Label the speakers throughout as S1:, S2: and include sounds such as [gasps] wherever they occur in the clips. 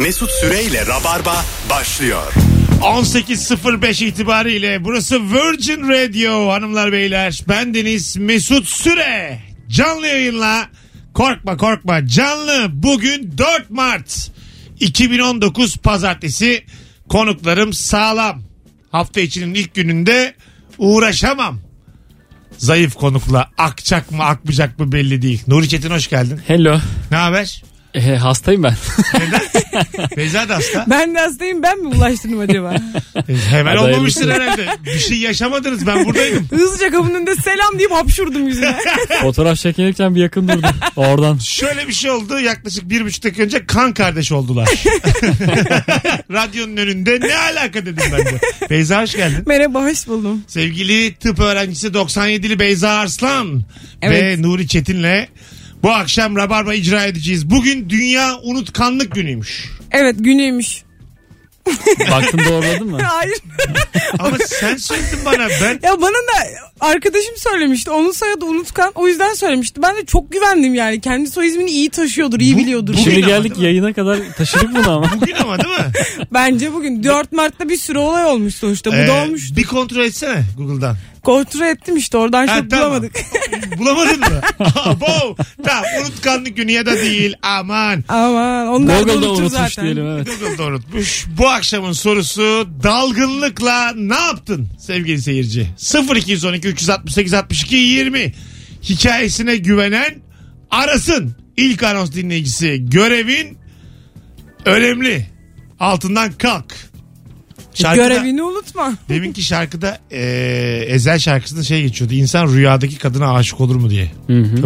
S1: Mesut Süreyle Rabarba başlıyor.
S2: 18.05 itibariyle burası Virgin Radio hanımlar beyler. Bendeniz Mesut Süre. Canlı yayınla korkma korkma canlı bugün 4 Mart 2019 pazartesi konuklarım sağlam. Hafta içinin ilk gününde uğraşamam. Zayıf konukla akacak mı akmayacak mı belli değil. Nuri Çetin hoş geldin.
S3: Hello.
S2: Ne haber?
S3: E, hastayım ben.
S2: Neden? Beyza da hasta.
S4: Ben de hastayım ben mi bulaştırdım acaba?
S2: Hemen
S3: Hadi
S2: olmamıştır herhalde. Bir şey yaşamadınız ben buradaydım. [laughs]
S4: Hızlıca kapının önünde selam deyip hapşurdum yüzüne. [laughs]
S3: Fotoğraf çekinirken bir yakın durdum. Oradan.
S2: Şöyle bir şey oldu yaklaşık bir buçuk dakika önce kan kardeş oldular. [laughs] Radyonun önünde ne alaka dedim ben de. Beyza hoş geldin.
S4: Merhaba hoş buldum.
S2: Sevgili tıp öğrencisi 97'li Beyza Arslan
S4: Evet.
S2: ve Nuri Çetin'le bu akşam Rabarba icra edeceğiz. Bugün Dünya Unutkanlık Günüymüş.
S4: Evet günüymüş.
S3: Baktın doğruladın mı? [laughs]
S4: Hayır.
S2: Ama sen söyledin bana ben
S4: Ya bana da arkadaşım söylemişti. Onun soyadı Unutkan. O yüzden söylemişti. Ben de çok güvendim yani. Kendi soy ismini iyi taşıyordur, iyi
S2: Bu-
S4: biliyordur.
S2: Bugün
S3: Şimdi
S2: ama
S3: geldik
S2: değil mi?
S3: yayına kadar taşıdık bunu ama.
S2: bugün ama değil mi?
S4: Bence bugün 4 Mart'ta bir sürü olay olmuş sonuçta. Bu
S2: Ee,
S4: da olmuş.
S2: bir kontrol etsene Google'dan.
S4: Kontrol ettim işte oradan
S2: Ha,
S4: çok
S2: tamam.
S4: bulamadık. [laughs]
S2: Bulamadın mı? [laughs] Abo. Tamam unutkanlık günü ya da değil aman.
S4: Aman onlar da
S3: Google'da
S4: unutur
S3: unutmuş
S4: zaten.
S3: diyelim evet.
S2: Google'da unutmuş. Bu akşamın sorusu dalgınlıkla ne yaptın sevgili seyirci? 0212 368 62 20 hikayesine güvenen arasın. İlk anons dinleyicisi görevin önemli. Altından kalk. Şarkıda,
S4: Görevini unutma.
S2: Deminki şarkıda e, Ezel şarkısında şey geçiyordu. İnsan rüyadaki kadına aşık olur mu diye.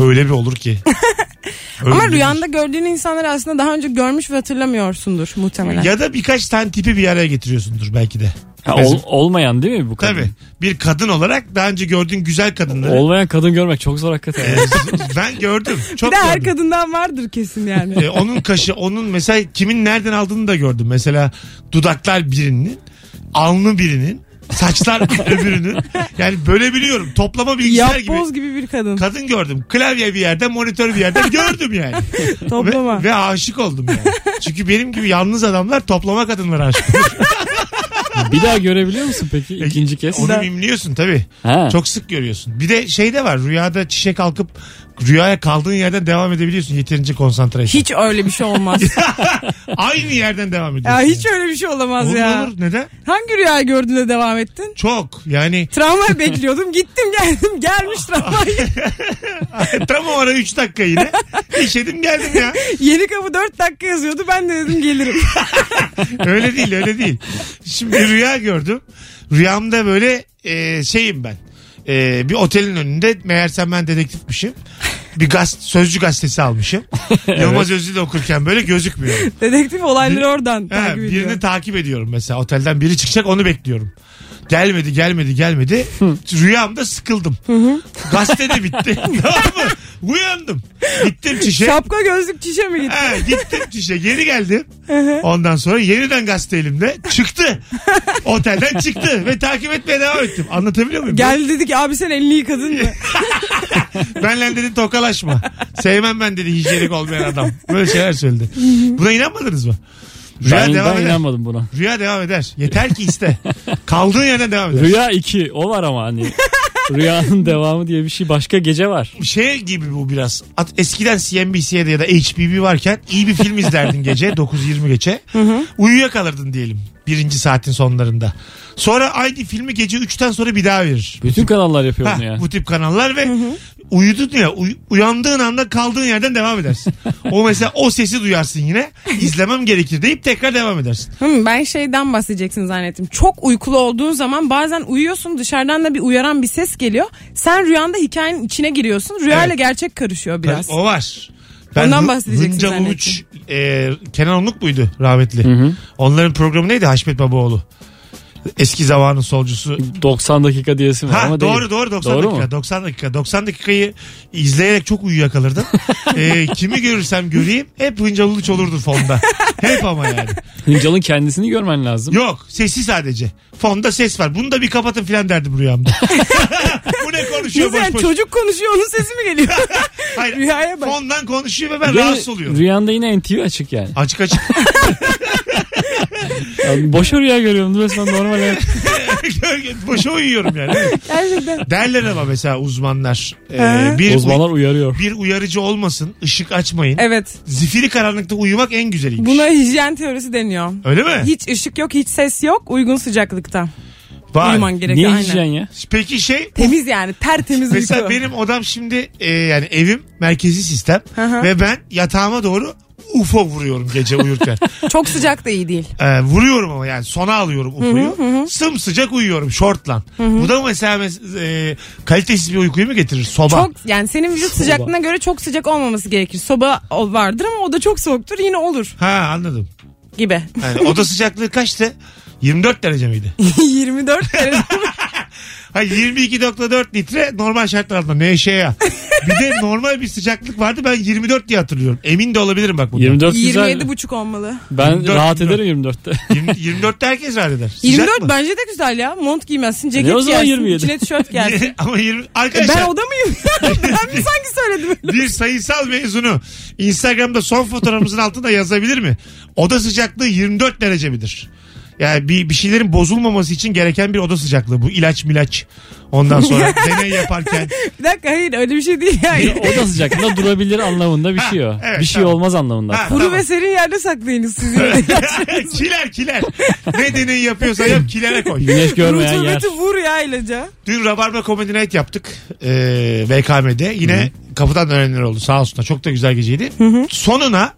S2: Öyle bir olur ki. [laughs] Öyle
S4: Ama rüyanda gördüğün insanları aslında daha önce görmüş ve hatırlamıyorsundur muhtemelen.
S2: Ya da birkaç tane tipi bir araya getiriyorsundur belki de.
S3: Ha, ol- olmayan değil mi bu kadın?
S2: Tabii. Bir kadın olarak daha önce gördüğün güzel kadınları.
S3: Olmayan kadın görmek çok zor hakikaten.
S2: Ee, ben gördüm. Çok
S4: bir de her
S2: gördüm.
S4: kadından vardır kesin yani.
S2: Ee, onun kaşı, onun mesela kimin nereden aldığını da gördüm. Mesela dudaklar birinin, alnı birinin, saçlar [laughs] öbürünün. Yani böyle biliyorum. Toplama bilgisayar gibi.
S4: Yapboz gibi bir kadın.
S2: Kadın gördüm. Klavye bir yerden, monitör bir yerden gördüm yani. [laughs]
S4: Toplama.
S2: Ve, ve aşık oldum yani. Çünkü benim gibi yalnız adamlar toplama kadınlara aşık olur. [laughs]
S3: bir daha görebiliyor musun peki ikinci kez?
S2: Onu mimliyorsun tabii.
S3: Ha.
S2: Çok sık görüyorsun. Bir de şey de var. Rüyada çişe kalkıp rüyaya kaldığın yerden devam edebiliyorsun. Yeterince konsantrasyon.
S4: Hiç öyle bir şey olmaz. [laughs]
S2: Aynı yerden devam
S4: ya
S2: ediyorsun.
S4: hiç öyle bir şey olamaz
S2: Olur
S4: ya.
S2: olur. Neden?
S4: Hangi rüyayı gördüğünde devam ettin?
S2: Çok. Yani
S4: Travma [laughs] bekliyordum. Gittim geldim. Gelmiş travmayı. [laughs]
S2: tam o ara 3 dakika yine. İşedim geldim ya.
S4: Yeni kapı 4 dakika yazıyordu. Ben de dedim gelirim.
S2: Öyle değil öyle değil. Şimdi rüya gördüm. Rüyamda böyle e, şeyim ben. E, bir otelin önünde meğersem ben dedektifmişim. Bir gaz, sözcü gazetesi almışım. [laughs] Yılmaz Özlü de okurken böyle gözükmüyor.
S4: Dedektif olayları oradan
S2: Ha,
S4: takip ediyor.
S2: birini takip ediyorum mesela. Otelden biri çıkacak onu bekliyorum. Gelmedi gelmedi gelmedi. Rüyamda sıkıldım. Gazete de bitti. [laughs] tamam mı? Uyandım. Gittim çişe.
S4: Şapka gözlük çişe mi gitti?
S2: Ha, gittim çişe geri geldim. Ondan sonra yeniden gazete elimde. Çıktı. Otelden çıktı ve takip etmeye devam ettim. Anlatabiliyor muyum?
S4: Geldi dedi ki abi sen elini yıkadın mı? [laughs]
S2: Benle dedi tokalaşma. Sevmem ben dedi hijyenik olmayan adam. Böyle şeyler söyledi. Buna inanmadınız mı? Rüya
S3: Ben,
S2: devam
S3: ben
S2: eder.
S3: inanmadım buna.
S2: Rüya devam eder. Yeter ki iste. [laughs] Kaldığın yerden devam eder.
S3: Rüya 2 o var ama hani. Rüyanın [laughs] devamı diye bir şey başka gece var.
S2: Şey gibi bu biraz. At, eskiden CNBC'de ya da HBB varken iyi bir film izlerdin [laughs] gece 9-20 geçe. Uyuyakalırdın diyelim birinci saatin sonlarında. Sonra aynı filmi gece 3'ten sonra bir daha verir.
S3: Bütün kanallar yapıyor bunu ya.
S2: bu tip kanallar ve uyudun ya uy- uyandığın anda kaldığın yerden devam edersin. o mesela o sesi duyarsın yine izlemem gerekir deyip tekrar devam edersin.
S4: Hmm, ben şeyden bahsedeceksin zannettim. Çok uykulu olduğun zaman bazen uyuyorsun dışarıdan da bir uyaran bir ses geliyor. Sen rüyanda hikayenin içine giriyorsun. Rüyayla
S2: Evet.
S4: gerçek karışıyor biraz.
S2: O var.
S4: Ondan
S2: Hı-
S4: bahsedeceksin
S2: Hıncal
S4: zannettim.
S2: Uluç, e, Kenan Onluk muydu rahmetli? Onların programı neydi? Haşmet Babaoğlu. Eski zamanın solcusu.
S3: 90 dakika diyesim var
S2: Ha
S3: ama
S2: doğru
S3: değil.
S2: doğru 90
S3: Doğru
S2: dakika
S3: mu?
S2: 90 dakika 90 dakikayı izleyerek çok uyuyakalırdım. [laughs] ee, kimi görürsem göreyim hep Hıncal Uluç olurdu fonda. Hep ama yani.
S3: Hıncal'ın kendisini görmen lazım.
S2: Yok sesi sadece. Fonda ses var. Bunu da bir kapatın filan derdim rüyamda. [laughs] Bu ne konuşuyor
S4: Nasıl
S2: boş boş.
S4: çocuk konuşuyor onun sesi mi geliyor? [laughs]
S2: Hayır,
S4: Rüyaya bak.
S2: Fondan konuşuyor ve ben rahatsız oluyorum.
S3: Rüyanda yine NTV açık yani.
S2: Açık açık.
S3: Ya boşa rüya görüyorum resmen normal hayat. [laughs]
S2: Boşa uyuyorum yani.
S4: Gerçekten.
S2: Derler ama mesela uzmanlar. e,
S4: Hı.
S2: bir,
S3: Uzmanlar uyarıyor.
S2: bir uyarıcı olmasın. ışık açmayın.
S4: Evet.
S2: Zifiri karanlıkta uyumak en güzeliymiş.
S4: Buna hijyen teorisi deniyor.
S2: Öyle mi?
S4: Hiç ışık yok, hiç ses yok. Uygun sıcaklıkta.
S2: Vay.
S4: Uyuman gerekiyor.
S3: Niye
S4: aynen.
S3: hijyen ya?
S2: Peki şey
S4: Temiz yani tertemiz
S2: Mesela
S4: uyku.
S2: benim odam şimdi e, yani evim merkezi sistem
S4: Hı hı.
S2: ve ben yatağıma doğru UFO vuruyorum gece uyurken. [laughs]
S4: Çok sıcak da iyi değil.
S2: E, vuruyorum ama yani sona alıyorum UFO'yu. Sımsıcak uyuyorum şortla. Bu da mesela mes- e, kalitesiz bir uykuyu mu getirir? Soba.
S4: Çok yani senin vücut sıcaklığına göre çok sıcak olmaması gerekir. Soba vardır ama o da çok soğuktur yine olur
S2: Ha anladım.
S4: gibi.
S2: Yani oda sıcaklığı kaçtı? [laughs] 24 derece miydi? [laughs]
S4: 24 derece.
S2: Hayır 22.4 litre normal şartlar altında neşeye. Bir de [laughs] normal bir sıcaklık vardı ben 24 diye hatırlıyorum. Emin de olabilirim bak bundan.
S3: 24 güzel.
S4: 27 buçuk olmalı.
S3: Ben
S2: 24,
S3: rahat
S2: 24.
S3: ederim 24'te.
S2: 24'te herkes rahat eder. Sıcak
S4: 24
S2: mı?
S4: bence de güzel ya. Mont giymezsin, ceket
S3: Ne o zaman
S4: giyersin,
S3: 27?
S4: içine tişört giyersin. [laughs]
S2: Ama 20
S4: E
S2: arkadaşlar
S4: ben oda mıyım? [laughs] ben mi sanki söyledim öyle?
S2: bir sayısal mezunu Instagram'da son fotoğrafımızın altında yazabilir mi? Oda sıcaklığı 24 derece midir? Yani bir, bir şeylerin bozulmaması için gereken bir oda sıcaklığı bu. ilaç milaç. Ondan sonra [laughs] deney yaparken.
S4: Bir dakika hayır öyle bir şey değil yani.
S3: Oda sıcaklığında durabilir anlamında bir
S2: Ha,
S3: şey o.
S2: evet,
S3: bir şey
S2: tamam.
S3: olmaz anlamında.
S2: Ha,
S4: Kuru
S2: tamam.
S4: ve serin yerde saklayınız siz yine. [laughs]
S2: kiler kiler. Ne deney yapıyorsa yap kilere koy.
S3: Güneş görmeyen yer.
S4: Rutubeti vur ya ilaca.
S2: Dün Rabarba Comedy Night yaptık. Ee, VKM'de. Yine kapıdan öğrenenler oldu sağ olsunlar. Çok da güzel geceydi. Sonuna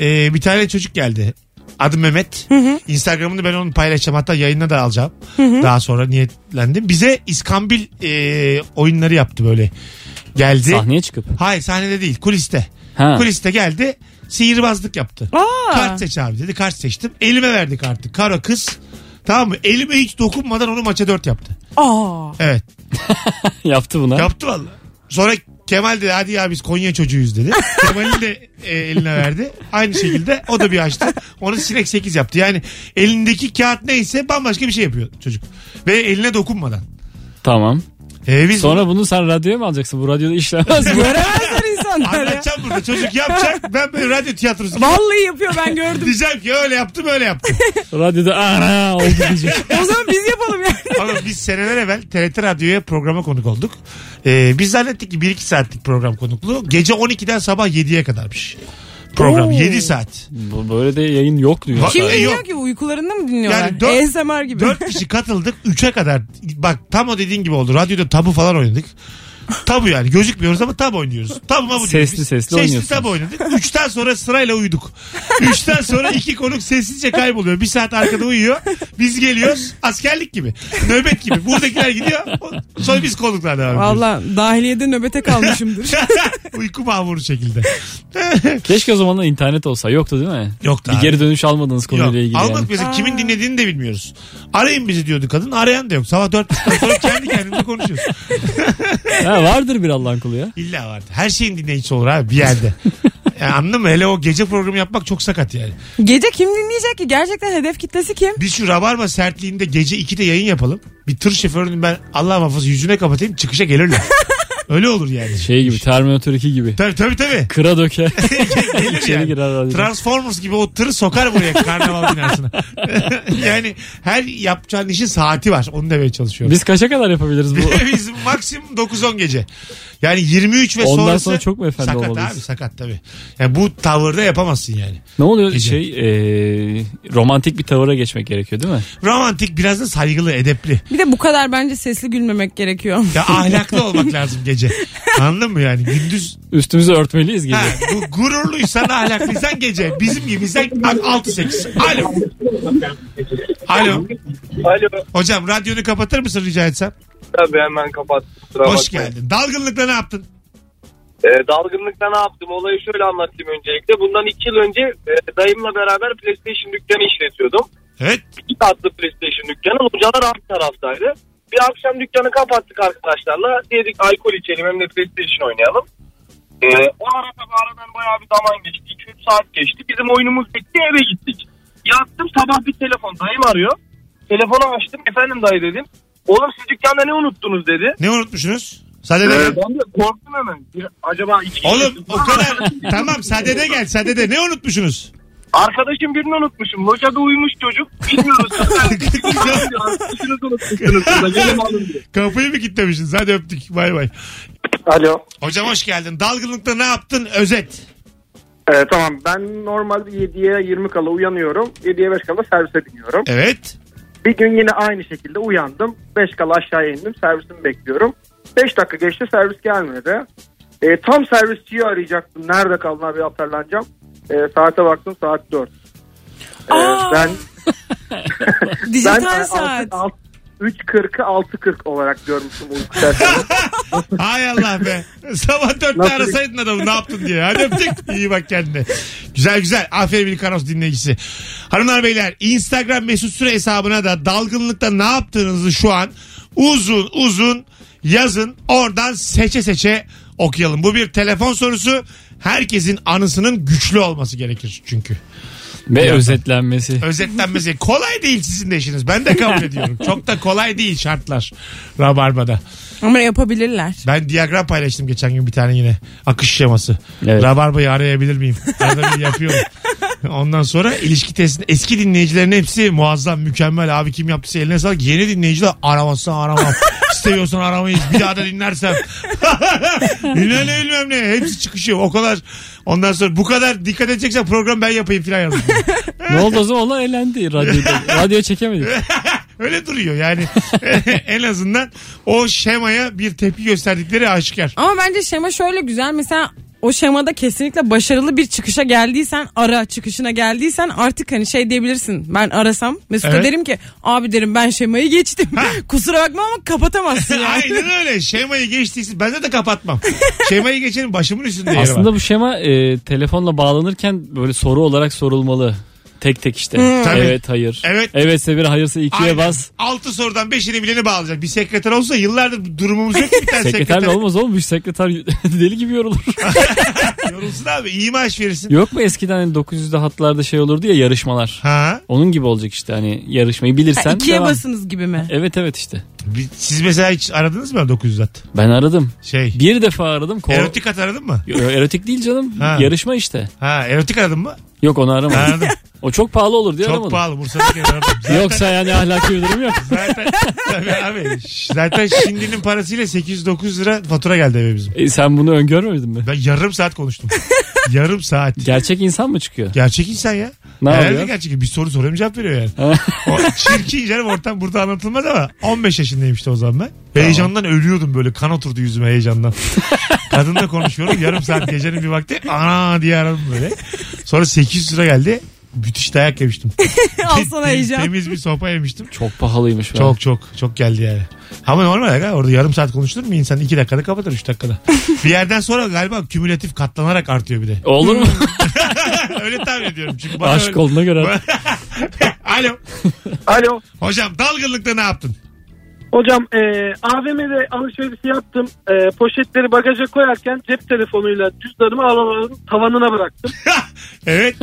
S2: e, bir tane çocuk geldi. Adı Mehmet. Instagram'ını ben onu paylaşacağım. Hatta yayına da alacağım. Daha sonra niyetlendim. Bize İskambil e, oyunları yaptı böyle. Geldi.
S3: Sahneye çıkıp.
S2: Hayır sahnede değil kuliste.
S3: Ha.
S2: Kuliste geldi. Sihirbazlık yaptı.
S4: Aa.
S2: Kart seç abi dedi. Kart seçtim. Elime verdi kartı. Kara kız. Tamam mı? Elime hiç dokunmadan onu maça 4 yaptı.
S4: Aa.
S2: Evet. [laughs]
S3: Yaptı buna.
S2: Yaptı valla. Sonra Kemal dedi hadi ya biz Konya çocuğuyuz dedi. [laughs] Kemal'in de e, eline verdi. Aynı şekilde o da bir açtı. Onu sinek 8 yaptı. Yani elindeki kağıt neyse bambaşka bir şey yapıyor çocuk. Ve eline dokunmadan.
S3: Tamam.
S2: E, biz
S3: Sonra bunu sen radyoya mı alacaksın? Bu radyoda işlemez? [laughs]
S4: Göremezler insanlar ya.
S2: anlatacağım burada. Çocuk yapacak. Ben böyle radyo tiyatrosu
S4: Vallahi yapıyor ben gördüm.
S2: diyeceğim ki öyle yaptım öyle yaptım.
S3: radyoda ana oldu diyecek.
S4: o zaman biz
S2: Ama biz seneler evvel TRT Radyo'ya programa konuk olduk. Ee, biz zannettik ki 1-2 saatlik program konukluğu. Gece 12'den sabah 7'ye kadarmış. Program
S4: Oo.
S2: 7 saat.
S3: Bu- Böyle de yayın yok diyor.
S4: Kim dinliyor
S2: yok.
S4: ki uykularında mı dinliyorlar?
S2: Yani dört-
S4: ASMR gibi.
S2: 4 kişi katıldık 3'e kadar. Bak tam o dediğin gibi oldu. Radyoda tabu falan oynadık. Tabu yani gözükmüyoruz ama tabu oynuyoruz. Tabu mu bu diyoruz
S3: Sesli
S2: biz.
S3: sesli
S2: Sesli
S3: oynuyorsunuz.
S2: tabu oynadık. Üçten sonra sırayla uyuduk. Üçten sonra iki konuk sessizce kayboluyor. Bir saat arkada uyuyor. Biz geliyoruz. Askerlik gibi. Nöbet gibi. Buradakiler gidiyor. Sonra biz konuklar devam ediyoruz.
S4: Valla dahiliyede nöbete kalmışımdır. [laughs]
S2: Uyku mamuru şekilde.
S3: Keşke o zamanlar internet olsa. Yoktu değil mi?
S2: Yoktu
S3: Bir
S2: abi.
S3: geri dönüş almadınız konuyla
S2: Yok.
S3: ilgili
S2: Almadık
S3: yani.
S2: mesela kimin dinlediğini de bilmiyoruz. Arayın bizi diyordu kadın. Arayan da yok. Sabah dört buçuktan sonra kendi kendimize konuşuyoruz. [laughs]
S3: Ha, vardır bir Allah'ın kulu ya.
S2: İlla vardı. Her şeyin dinleyicisi olur abi bir yerde. [laughs] Yani anladın mı? Hele o gece programı yapmak çok sakat yani.
S4: Gece kim dinleyecek ki? Gerçekten hedef kitlesi kim?
S2: Biz şu rabarba sertliğinde gece 2'de yayın yapalım. Bir tır şoförünün ben Allah muhafaza yüzüne kapatayım çıkışa gelirler. [laughs] Öyle olur yani.
S3: Şey gibi Terminator 2 gibi.
S2: Tabii tabii tabii. [laughs]
S3: Kıra döke. [laughs]
S2: Gelir [laughs]
S3: İçeri
S2: yani.
S3: girer radyoda.
S2: Transformers gibi o tırı sokar buraya karnaval binasına. yani her yapacağın işin saati var. Onu demeye çalışıyorum.
S3: Biz kaça kadar yapabiliriz bu?
S2: Biz maksimum 9-10 gece. Yani 23 ve
S3: Ondan
S2: sonrası
S3: sonra çok mu efendi
S2: sakat
S3: olmalıyız?
S2: abi sakat tabii. Yani bu tavırda yapamazsın yani.
S3: ne oluyor?
S2: Gece.
S3: Şey e, romantik bir tavıra geçmek gerekiyor değil mi?
S2: Romantik biraz da saygılı edepli.
S4: Bir de bu kadar bence sesli gülmemek gerekiyor.
S2: Ya ahlaklı olmak lazım gece. [laughs] Anladın mı yani? Gündüz
S3: Üstümüzü örtmeliyiz gece.
S2: ha, bu gururluysan ahlaklıysan gece. Bizim gibiysen 6-8. Alo. Alo.
S5: Alo.
S2: Hocam radyonu kapatır mısın rica etsem?
S5: Tabii hemen kapat. Kusura
S2: Hoş
S5: bakmayın.
S2: geldin. Dalgınlıkla ne yaptın?
S5: Ee, dalgınlıkta ne yaptım? Olayı şöyle anlatayım öncelikle. Bundan iki yıl önce e, dayımla beraber PlayStation dükkanı işletiyordum.
S2: Evet.
S5: İki katlı PlayStation dükkanı. Hocalar alt taraftaydı. Bir akşam dükkanı kapattık arkadaşlarla. Dedik alkol içelim hem de PlayStation oynayalım. Ee, o ara tabii aradan bayağı bir zaman geçti. 2-3 saat geçti. Bizim oyunumuz bitti eve gittik. Yattım sabah bir telefon. Dayım arıyor. Telefonu açtım. Efendim dayı dedim. Oğlum siz dükkanda ne unuttunuz dedi.
S2: Ne unutmuşsunuz? Sadede
S5: Ee,
S2: gel.
S5: ben de korktum hemen. Bir- acaba içki
S2: Oğlum o kadar. [laughs] tamam sadede gel sadede. Ne unutmuşsunuz?
S5: Arkadaşım birini unutmuşum. Locada uyumuş çocuk. Bilmiyoruz. [laughs] Arkadaşınızı unutmuşsunuz.
S2: Kapıyı mı kilitlemişsiniz? Hadi öptük. Bay bay.
S6: Alo.
S2: Hocam hoş geldin. Dalgınlıkta ne yaptın? Özet.
S6: Ee, tamam ben normalde 7'ye 20 kala uyanıyorum. 7'ye 5 kala servise biniyorum.
S2: Evet.
S6: Bir gün yine aynı şekilde uyandım. 5 kala aşağıya indim. Servisimi bekliyorum. 5 dakika geçti servis gelmedi. Ee, tam servisçiyi arayacaktım. Nerede kaldın abi hatırlanacağım. Ee, saate baktım saat 4. Ee,
S4: Aa.
S6: ben [laughs]
S4: Dijital
S6: ben
S4: saat.
S6: 3.40'ı 6.40 olarak görmüştüm uyku dersini. [laughs]
S2: Hay Allah be. Sabah dörtte
S6: Nasıl-
S2: arasaydın adamı ne yaptın diye. Hadi öptük. İyi bak kendine. Güzel güzel. Aferin bir kanos dinleyicisi. Hanımlar beyler Instagram mesut süre hesabına da dalgınlıkta ne yaptığınızı şu an uzun uzun yazın. Oradan seçe seçe okuyalım. Bu bir telefon sorusu. Herkesin anısının güçlü olması gerekir çünkü.
S3: Ve
S2: yandan.
S3: özetlenmesi.
S2: Özetlenmesi kolay değil sizin de işiniz. Ben de kabul ediyorum. [laughs] Çok da kolay değil şartlar. Rabarba'da.
S4: Ama yapabilirler.
S2: Ben diyagram paylaştım geçen gün bir tane yine. Akış şeması.
S3: Evet.
S2: Rabarba'yı arayabilir miyim? Arada bir yapıyorum. [laughs] [laughs] Ondan sonra ilişki testinde eski dinleyicilerin hepsi muazzam mükemmel abi kim yaptıysa eline sağlık. Yeni dinleyiciler aramazsan aramam. [laughs] İstemiyorsan aramayız. Bir daha da dinlersem. [laughs] bilmem ne bilmem ne. Hepsi çıkışıyor. O kadar. Ondan sonra bu kadar dikkat edeceksen program ben yapayım filan yazdım.
S3: ne oldu o zaman onlar elendi radyoda. Radyoya çekemedik.
S2: Öyle duruyor yani. en azından o şemaya bir tepki gösterdikleri aşikar.
S4: Ama bence şema şöyle güzel. Mesela o şemada kesinlikle başarılı bir çıkışa geldiysen ara çıkışına geldiysen artık hani şey diyebilirsin. Ben arasam Mesut'a
S2: Evet.
S4: derim ki abi derim ben şemayı geçtim. [laughs] Kusura bakma ama kapatamazsın yani. [laughs]
S2: Aynen öyle. Şemayı geçtiysin. Ben de, de kapatmam. [laughs] Şemayı geçenin başımın üstünde yeri
S3: Aslında bu şema e, telefonla bağlanırken böyle soru olarak sorulmalı. Tek tek işte.
S2: Tabii.
S3: Evet hayır.
S2: Evet.
S3: Evetse bir hayırsa ikiye
S2: Aynen.
S3: bas.
S2: Altı sorudan beşini bileni bağlayacak. Bir sekreter olsa yıllardır durumumuz yok ki bir tane [laughs]
S3: Sekreter
S2: sekreter.
S3: olmaz oğlum. Bu sekreter [laughs] deli gibi yorulur. [laughs]
S2: Yorulsun abi. iyi maaş verirsin.
S3: Yok mu eskiden hani 900'de hatlarda şey olurdu ya yarışmalar.
S2: Ha?
S3: Onun gibi olacak işte hani yarışmayı bilirsen
S4: Ha, ikiye
S3: devam.
S4: basınız gibi mi?
S3: Evet evet işte.
S2: Bir- Siz mesela hiç aradınız mı 900 at?
S3: Ben aradım.
S2: Şey.
S3: Bir defa aradım. Ko-
S2: Erotik at aradın mı?
S3: Yo, Erotik değil canım.
S2: Ha.
S3: Yarışma işte.
S2: Ha erotik aradın mı?
S3: Yok onu aramadım.
S2: Aradım.
S3: o çok pahalı olur diye
S2: Çok
S3: aramadım.
S2: pahalı. Bursa'daki aradım. [laughs] Zaten,
S3: Yoksa yani ahlaki bir durum yok. [laughs]
S2: zaten, tabii abi. Ş- Zaten şimdinin parasıyla 800-900 lira fatura geldi eve bizim.
S3: E, sen bunu öngörmedin mi?
S2: Ben yarım saat konuştum. yarım saat.
S3: Gerçek insan mı çıkıyor?
S2: Gerçek insan ya.
S3: Ne
S2: Herhalde
S3: oluyor?
S2: gerçek. Bir soru soruyorum cevap veriyor yani. o çirkin canım ortam burada anlatılmaz ama 15 yaşındayım işte o zaman ben. Heyecandan ölüyordum böyle kan oturdu yüzüme heyecandan. [laughs] Kadınla konuşuyorum yarım saat gecenin bir vakti ana diye aradım böyle. Sonra 800 lira geldi. Müthiş dayak yemiştim. [laughs]
S4: Al sana heyecan.
S2: Temiz bir sopa yemiştim.
S3: Çok pahalıymış. be.
S2: Çok çok çok geldi yani. Ama normal ya orada yarım saat konuşulur mu insan 2 dakikada kapatır 3 dakikada. [laughs] bir yerden sonra galiba kümülatif katlanarak artıyor bir de.
S3: Olur mu? [laughs]
S2: öyle tahmin ediyorum çünkü. Bana
S3: Aşk
S2: öyle-
S3: olduğuna göre.
S2: Alo.
S6: Alo.
S2: Hocam dalgınlıkta ne yaptın?
S7: Hocam e, AVM'de alışveriş yaptım. E, poşetleri bagaja koyarken cep telefonuyla cüzdanımı arabanın tavanına bıraktım. [laughs]
S2: evet.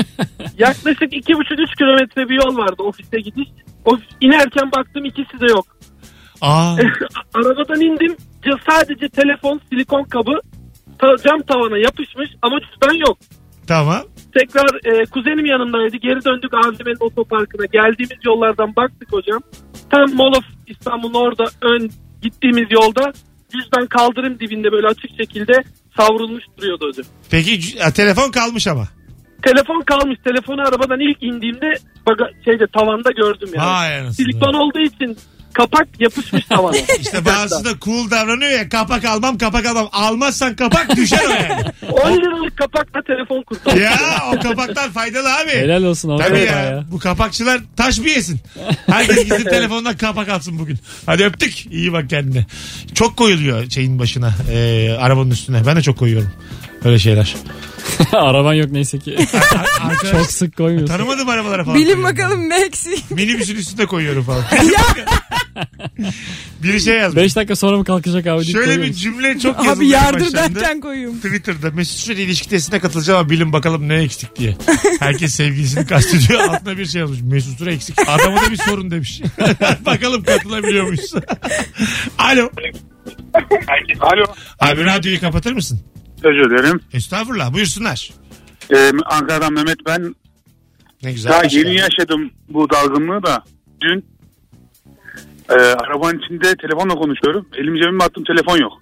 S7: Yaklaşık iki buçuk üç kilometre bir yol vardı ofise gidiş. Ofis, inerken baktım ikisi de yok.
S2: Aa, [laughs]
S7: Arabadan indim. Sadece telefon, silikon kabı cam tavana yapışmış ama cüzdan yok.
S2: tamam.
S7: Tekrar e, kuzenim yanımdaydı. Geri döndük AVM'nin otoparkına. Geldiğimiz yollardan baktık hocam. Tam Mall of İstanbul'un orada ön gittiğimiz yolda cüzdan kaldırım dibinde böyle açık şekilde savrulmuş duruyordu hocam.
S2: Peki c- telefon kalmış ama.
S7: Telefon kalmış. Telefonu arabadan ilk indiğimde baga, şeyde tavanda gördüm yani.
S2: Vay anasını.
S7: Silikon olduğu için kapak yapışmış tavana. [laughs]
S2: İşte bazısı da cool davranıyor ya kapak almam kapak almam. Almazsan kapak düşer o yani.
S7: 10 liralık kapakla telefon kurtardı.
S2: ya o kapaklar faydalı abi.
S3: Helal olsun ama
S2: Tabii
S3: ya.
S2: ya.
S3: ya.
S2: Bu kapakçılar taş bir yesin. Herkes gidip [laughs] telefondan kapak alsın bugün. Hadi öptük. İyi bak kendine. Çok koyuluyor şeyin başına. e, arabanın üstüne. Ben de çok koyuyorum. Öyle şeyler. [laughs]
S3: Araban yok neyse ki. [laughs]
S2: Arkadaş,
S3: Çok sık koymuyorsun.
S2: tanımadığım arabalara falan.
S4: Bilin
S2: koyuyorum.
S4: bakalım ne eksik.
S2: Minibüsün üstünde koyuyorum falan. [laughs] Biri şey yazmış.
S3: 5 dakika sonra mı kalkacak abi?
S2: Şöyle bir cümle çok yazıldı.
S4: Abi yardır
S2: başlarında.
S4: derken koyayım.
S2: Twitter'da Mesut Süre ilişki testine katılacağım ama bilin bakalım ne eksik diye. Herkes sevgilisini kastediyor. Altına bir şey yazmış. Mesut Süre eksik. Adama da bir sorun demiş. bakalım katılabiliyor muyuz? Alo.
S8: Alo.
S2: Abi radyoyu kapatır mısın?
S8: Özür dilerim.
S2: Estağfurullah buyursunlar.
S8: Ee, Ankara'dan Mehmet ben.
S2: Ne güzel.
S8: Daha yeni
S2: geldin.
S8: yaşadım bu dalgınlığı da. Dün e, arabanın içinde telefonla konuşuyorum. Elim cebime attım telefon yok.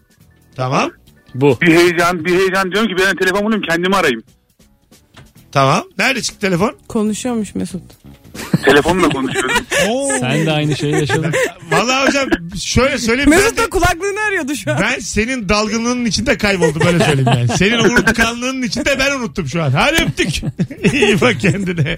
S2: Tamam.
S3: Bu.
S8: Bir heyecan bir heyecan diyorum ki ben telefon bulayım kendimi arayayım.
S2: Tamam. Nerede çıktı telefon?
S4: Konuşuyormuş Mesut.
S8: Telefonla konuşuyorum. [laughs]
S2: Oo.
S3: Sen de aynı şeyi yaşadın.
S2: Vallahi hocam şöyle söyleyeyim.
S4: Mesut
S2: de-
S4: da kulaklığını arıyordu şu an.
S2: ben senin dalgınlığının içinde kayboldum öyle söyleyeyim yani. Senin unutkanlığının içinde ben unuttum şu an. Hadi öptük. [laughs] İyi bak kendine.